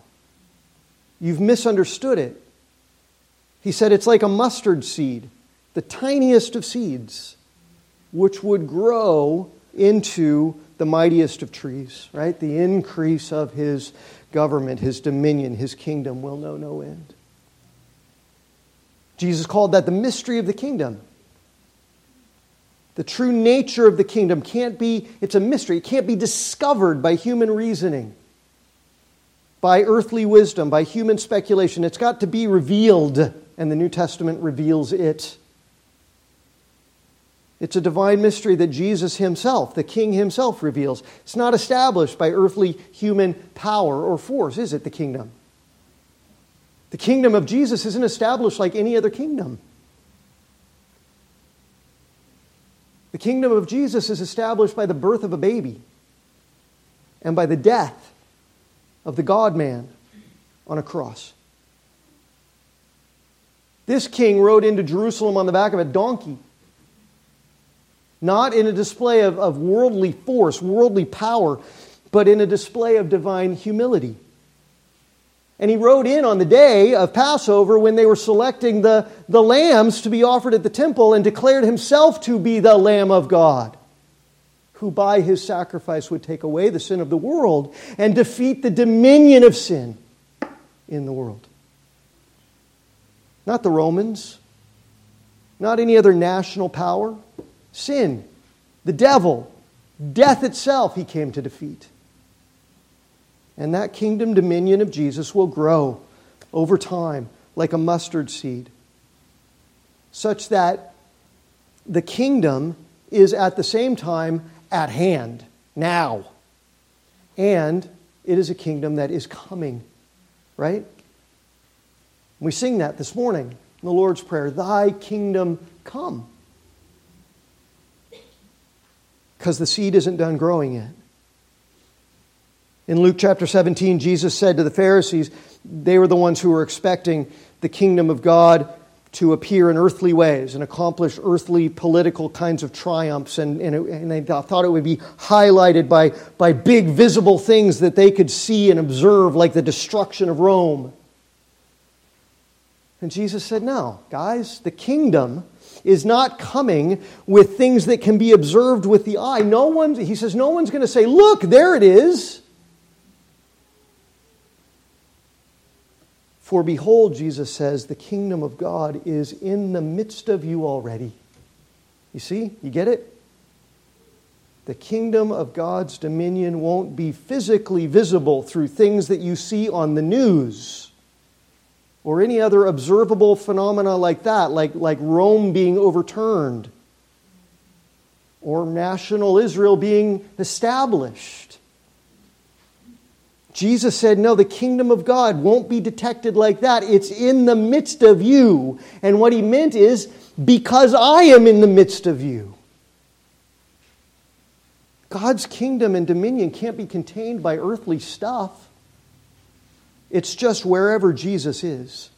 You've misunderstood it. He said it's like a mustard seed the tiniest of seeds, which would grow into the mightiest of trees, right? The increase of his government, his dominion, his kingdom will know no end. Jesus called that the mystery of the kingdom. The true nature of the kingdom can't be, it's a mystery. It can't be discovered by human reasoning, by earthly wisdom, by human speculation. It's got to be revealed, and the New Testament reveals it. It's a divine mystery that Jesus himself, the King himself, reveals. It's not established by earthly human power or force, is it, the kingdom? The kingdom of Jesus isn't established like any other kingdom. The kingdom of Jesus is established by the birth of a baby and by the death of the God man on a cross. This king rode into Jerusalem on the back of a donkey not in a display of, of worldly force, worldly power, but in a display of divine humility. And he rode in on the day of Passover when they were selecting the, the lambs to be offered at the temple and declared himself to be the Lamb of God, who by his sacrifice would take away the sin of the world and defeat the dominion of sin in the world. Not the Romans, not any other national power, sin, the devil, death itself, he came to defeat. And that kingdom dominion of Jesus will grow over time like a mustard seed, such that the kingdom is at the same time at hand, now. And it is a kingdom that is coming, right? We sing that this morning in the Lord's Prayer Thy kingdom come. Because the seed isn't done growing yet. In Luke chapter 17, Jesus said to the Pharisees, they were the ones who were expecting the kingdom of God to appear in earthly ways and accomplish earthly political kinds of triumphs. And, and, it, and, they thought it would be highlighted by, by big visible things that they could see and observe, like the destruction of Rome. And Jesus said, No, guys, the kingdom is not coming with things that can be observed with the eye. No one, he says, no one's going to say, look, there it is. For behold, Jesus says, the kingdom of God is in the midst of you already. You see? You get it? The kingdom of God's dominion won't be physically visible through things that you see on the news or any other observable phenomena like that, like, like Rome being overturned or national Israel being established. Jesus said, No, the kingdom of God won't be detected like that. It's in the midst of you. And what he meant is, because I am in the midst of you. God's kingdom and dominion can't be contained by earthly stuff. It's just wherever Jesus is.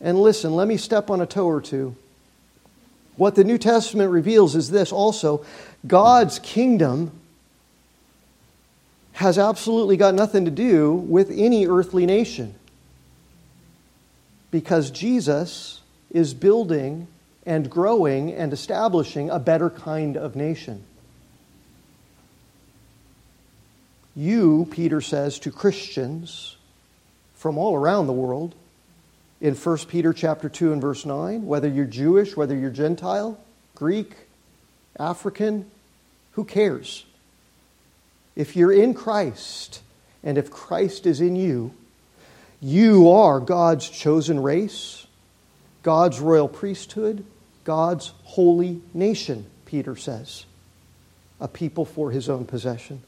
And listen, let me step on a toe or two. What the New Testament reveals is this also God's kingdom has absolutely got nothing to do with any earthly nation. Because Jesus is building and growing and establishing a better kind of nation. You, Peter says to Christians from all around the world, in 1 Peter chapter 2 and verse 9, whether you're Jewish, whether you're Gentile, Greek, African, who cares? If you're in Christ and if Christ is in you, you are God's chosen race, God's royal priesthood, God's holy nation, Peter says, a people for his own possession.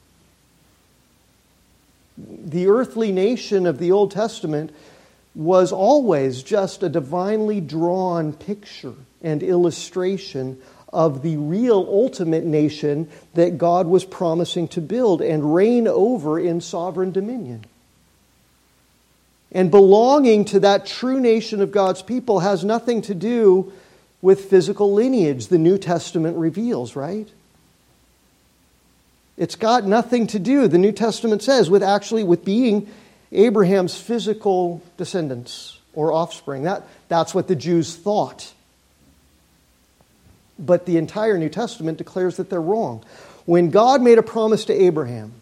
The earthly nation of the Old Testament was always just a divinely drawn picture and illustration of the real ultimate nation that God was promising to build and reign over in sovereign dominion. And belonging to that true nation of God's people has nothing to do with physical lineage, the New Testament reveals, right? It's got nothing to do, the New Testament says, with actually with being Abraham's physical descendants or offspring. That, that's what the Jews thought. But the entire New Testament declares that they're wrong. When God made a promise to Abraham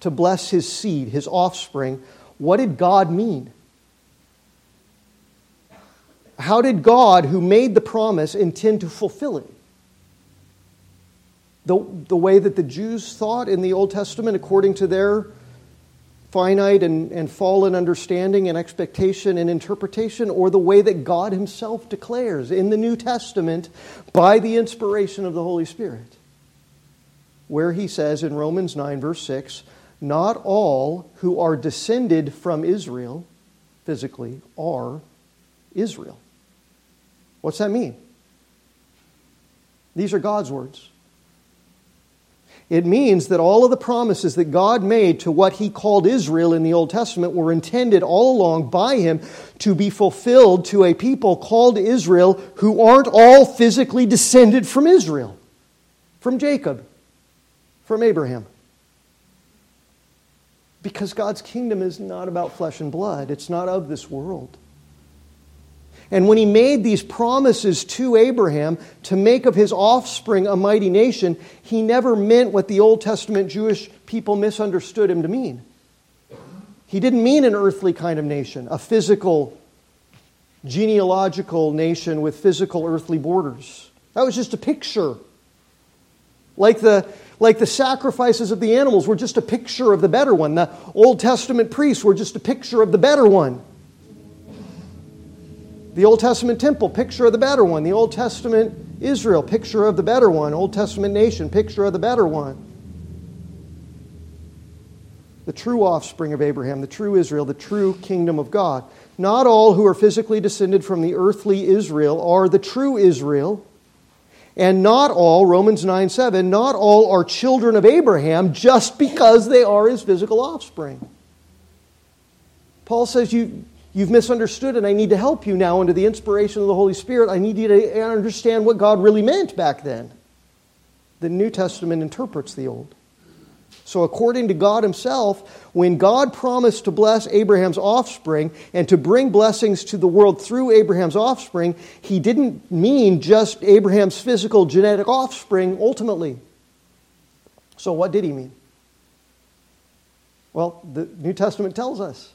to bless his seed, his offspring, what did God mean? How did God, who made the promise, intend to fulfill it? The, the way that the Jews thought in the Old Testament, according to their finite and, and fallen understanding and expectation and interpretation, or the way that God Himself declares in the New Testament by the inspiration of the Holy Spirit. Where He says in Romans 9, verse 6, not all who are descended from Israel, physically, are Israel. What's that mean? These are God's words. It means that all of the promises that God made to what he called Israel in the Old Testament were intended all along by him to be fulfilled to a people called Israel who aren't all physically descended from Israel, from Jacob, from Abraham. Because God's kingdom is not about flesh and blood, it's not of this world. And when he made these promises to Abraham to make of his offspring a mighty nation, he never meant what the Old Testament Jewish people misunderstood him to mean. He didn't mean an earthly kind of nation, a physical, genealogical nation with physical earthly borders. That was just a picture. Like the, like the sacrifices of the animals were just a picture of the better one. The Old Testament priests were just a picture of the better one. The Old Testament temple, picture of the better one. The Old Testament Israel, picture of the better one. Old Testament nation, picture of the better one. The true offspring of Abraham, the true Israel, the true kingdom of God. Not all who are physically descended from the earthly Israel are the true Israel. And not all, Romans 9 7, not all are children of Abraham just because they are his physical offspring. Paul says you, You've misunderstood, and I need to help you now under the inspiration of the Holy Spirit. I need you to understand what God really meant back then. The New Testament interprets the Old. So, according to God Himself, when God promised to bless Abraham's offspring and to bring blessings to the world through Abraham's offspring, He didn't mean just Abraham's physical genetic offspring ultimately. So, what did He mean? Well, the New Testament tells us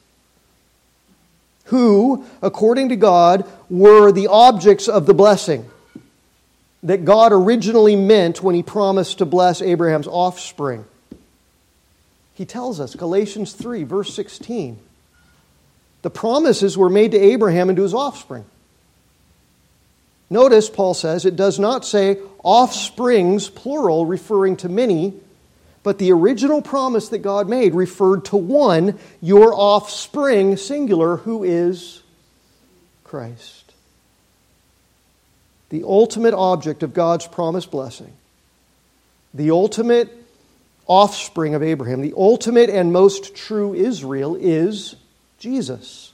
who, according to God, were the objects of the blessing that God originally meant when he promised to bless Abraham's offspring. He tells us, Galatians 3, verse 16, the promises were made to Abraham and to his offspring. Notice, Paul says, it does not say offsprings, plural, referring to many, but the original promise that God made referred to one, your offspring, singular, who is Christ. The ultimate object of God's promised blessing, the ultimate offspring of Abraham, the ultimate and most true Israel is Jesus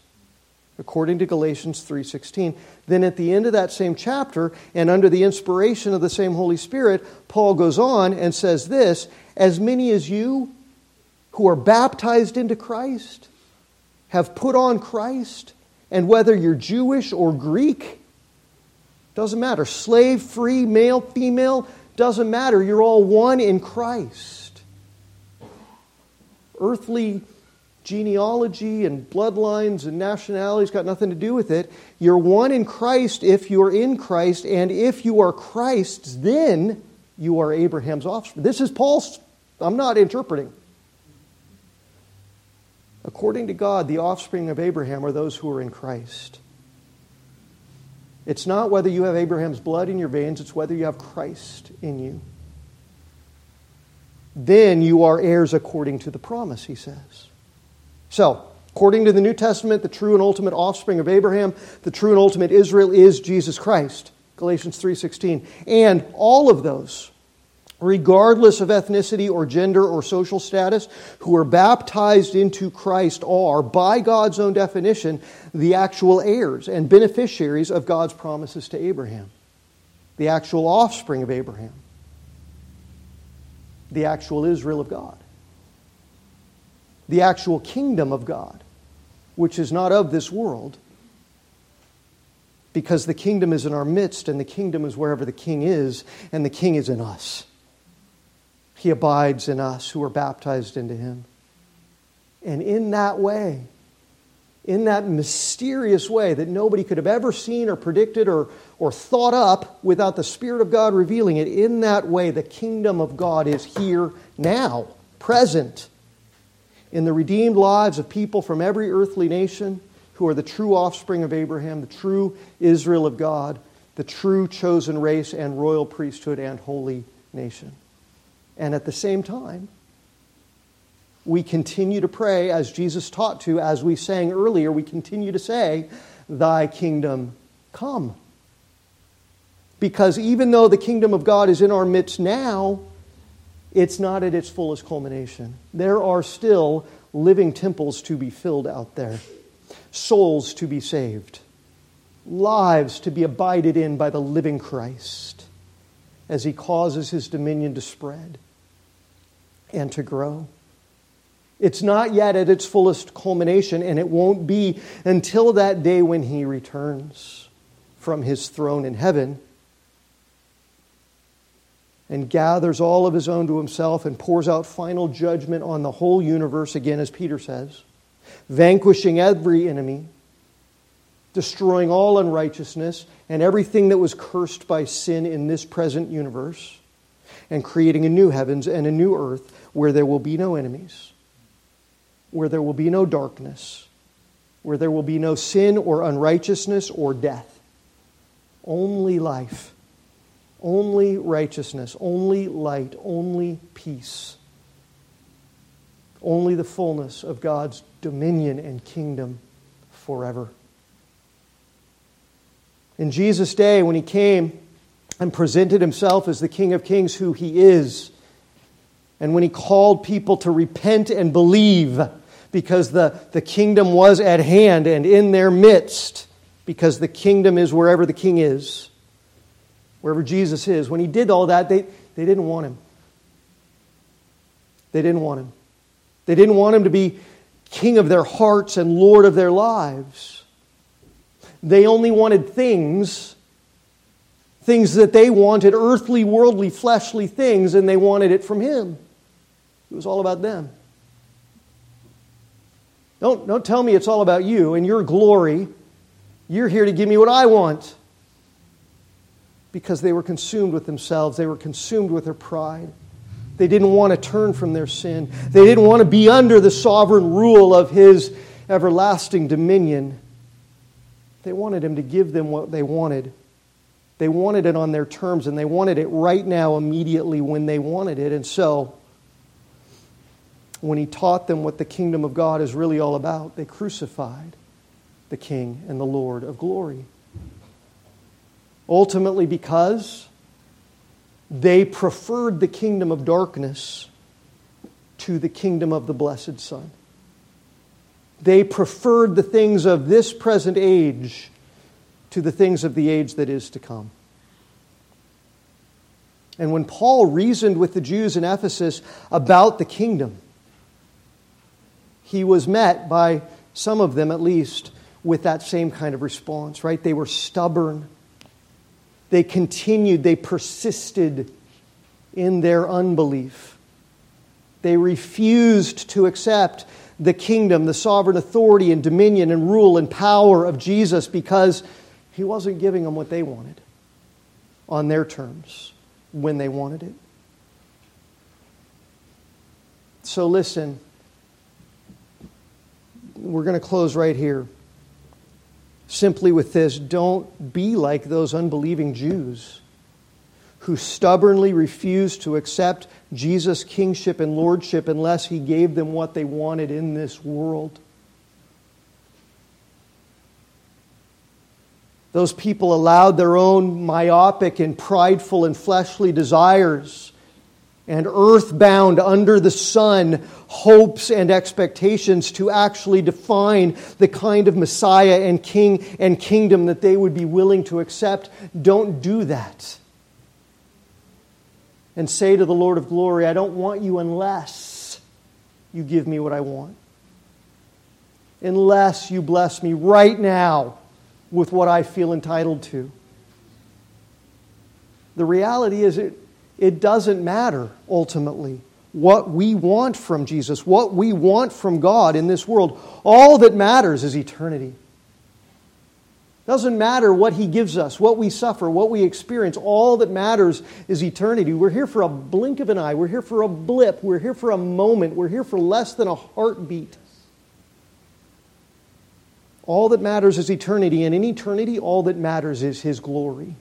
according to Galatians 3:16. Then at the end of that same chapter and under the inspiration of the same Holy Spirit, Paul goes on and says this, as many as you who are baptized into Christ have put on Christ, and whether you're Jewish or Greek, doesn't matter. Slave, free, male, female, doesn't matter. You're all one in Christ. earthly genealogy and bloodlines and nationalities got nothing to do with it. You're one in Christ if you're in Christ, and if you are Christ's, then you are Abraham's offspring. This is Paul's, I'm not interpreting. According to God, the offspring of Abraham are those who are in Christ. It's not whether you have Abraham's blood in your veins, it's whether you have Christ in you. Then you are heirs according to the promise, he says. So, according to the New Testament, the true and ultimate offspring of Abraham, the true and ultimate Israel is Jesus Christ. Galatians 3:16. And all of those regardless of ethnicity or gender or social status, who are baptized into Christ are, by God's own definition, the actual heirs and beneficiaries of God's promises to Abraham, the actual offspring of Abraham, the actual Israel of God the actual kingdom of God, which is not of this world, because the kingdom is in our midst, and the kingdom is wherever the king is, and the king is in us. He abides in us who are baptized into him. And in that way, in that mysterious way that nobody could have ever seen or predicted or, or thought up without the Spirit of God revealing it, in that way, the kingdom of God is here now, present in the redeemed lives of people from every earthly nation who are the true offspring of Abraham, the true Israel of God, the true chosen race and royal priesthood and holy nation. And at the same time, we continue to pray as Jesus taught to, as we sang earlier, we continue to say, Thy kingdom come. Because even though the kingdom of God is in our midst now, it's not at its fullest culmination. There are still living temples to be filled out there, souls to be saved, lives to be abided in by the living Christ as he causes his dominion to spread and to grow. It's not yet at its fullest culmination, and it won't be until that day when he returns from his throne in heaven and gathers all of his own to himself and pours out final judgment on the whole universe, again, as Peter says, vanquishing every enemy, destroying all unrighteousness and everything that was cursed by sin in this present universe, and creating a new heavens and a new earth where there will be no enemies, where there will be no darkness, where there will be no sin or unrighteousness or death, only life only righteousness, only light, only peace, only the fullness of God's dominion and kingdom forever. In Jesus' day, when he came and presented himself as the King of Kings, who he is, and when he called people to repent and believe, because the, the kingdom was at hand and in their midst, because the kingdom is wherever the king is wherever Jesus is, when he did all that, they, they didn't want him. They didn't want him. They didn't want him to be king of their hearts and lord of their lives. They only wanted things, things that they wanted, earthly, worldly, fleshly things, and they wanted it from him. It was all about them. Don't, don't tell me it's all about you and your glory. You're here to give me what I want because they were consumed with themselves, they were consumed with their pride. They didn't want to turn from their sin. They didn't want to be under the sovereign rule of his everlasting dominion. They wanted him to give them what they wanted. They wanted it on their terms, and they wanted it right now, immediately when they wanted it. And so, when he taught them what the kingdom of God is really all about, they crucified the King and the Lord of glory. Ultimately, because they preferred the kingdom of darkness to the kingdom of the blessed Son. They preferred the things of this present age to the things of the age that is to come. And when Paul reasoned with the Jews in Ephesus about the kingdom, he was met by some of them at least with that same kind of response, right? They were stubborn they continued, they persisted in their unbelief. They refused to accept the kingdom, the sovereign authority and dominion and rule and power of Jesus because he wasn't giving them what they wanted on their terms when they wanted it. So listen, we're going to close right here simply with this don't be like those unbelieving Jews who stubbornly refused to accept Jesus' kingship and lordship unless he gave them what they wanted in this world. Those people allowed their own myopic and prideful and fleshly desires and earthbound under the sun hopes and expectations to actually define the kind of Messiah and king and kingdom that they would be willing to accept. Don't do that. And say to the Lord of glory, I don't want you unless you give me what I want. Unless you bless me right now with what I feel entitled to. The reality is, it, it doesn't matter ultimately what we want from Jesus, what we want from God in this world. All that matters is eternity. Doesn't matter what He gives us, what we suffer, what we experience. All that matters is eternity. We're here for a blink of an eye. We're here for a blip. We're here for a moment. We're here for less than a heartbeat. All that matters is eternity. And in eternity, all that matters is His glory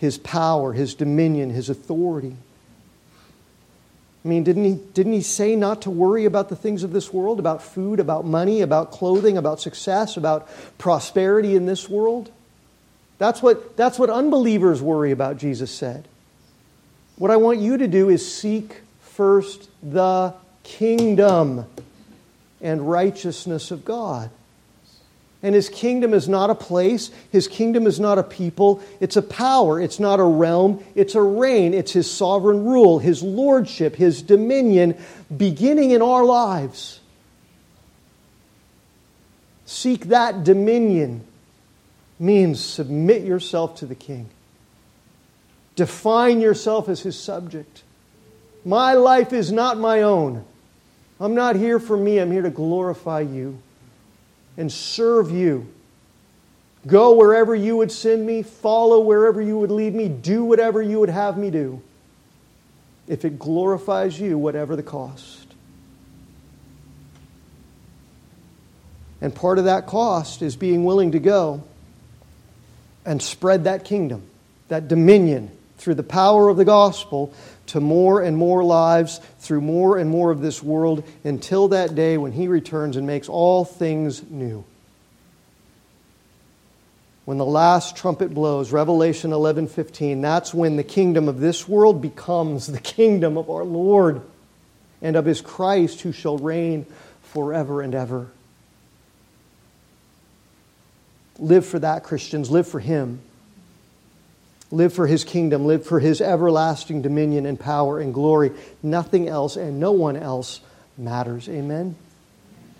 his power, his dominion, his authority. I mean, didn't he, didn't he say not to worry about the things of this world, about food, about money, about clothing, about success, about prosperity in this world? That's what, that's what unbelievers worry about, Jesus said. What I want you to do is seek first the kingdom and righteousness of God. And his kingdom is not a place, his kingdom is not a people, it's a power, it's not a realm, it's a reign, it's his sovereign rule, his lordship, his dominion, beginning in our lives. Seek that dominion means submit yourself to the king. Define yourself as his subject. My life is not my own. I'm not here for me, I'm here to glorify you and serve you. Go wherever you would send me, follow wherever you would lead me, do whatever you would have me do, if it glorifies you, whatever the cost. And part of that cost is being willing to go and spread that kingdom, that dominion, through the power of the gospel to more and more lives through more and more of this world until that day when he returns and makes all things new. When the last trumpet blows, Revelation 11:15, that's when the kingdom of this world becomes the kingdom of our Lord and of his Christ who shall reign forever and ever. Live for that, Christians. Live for him. Live for his kingdom, live for his everlasting dominion and power and glory. Nothing else and no one else matters. Amen.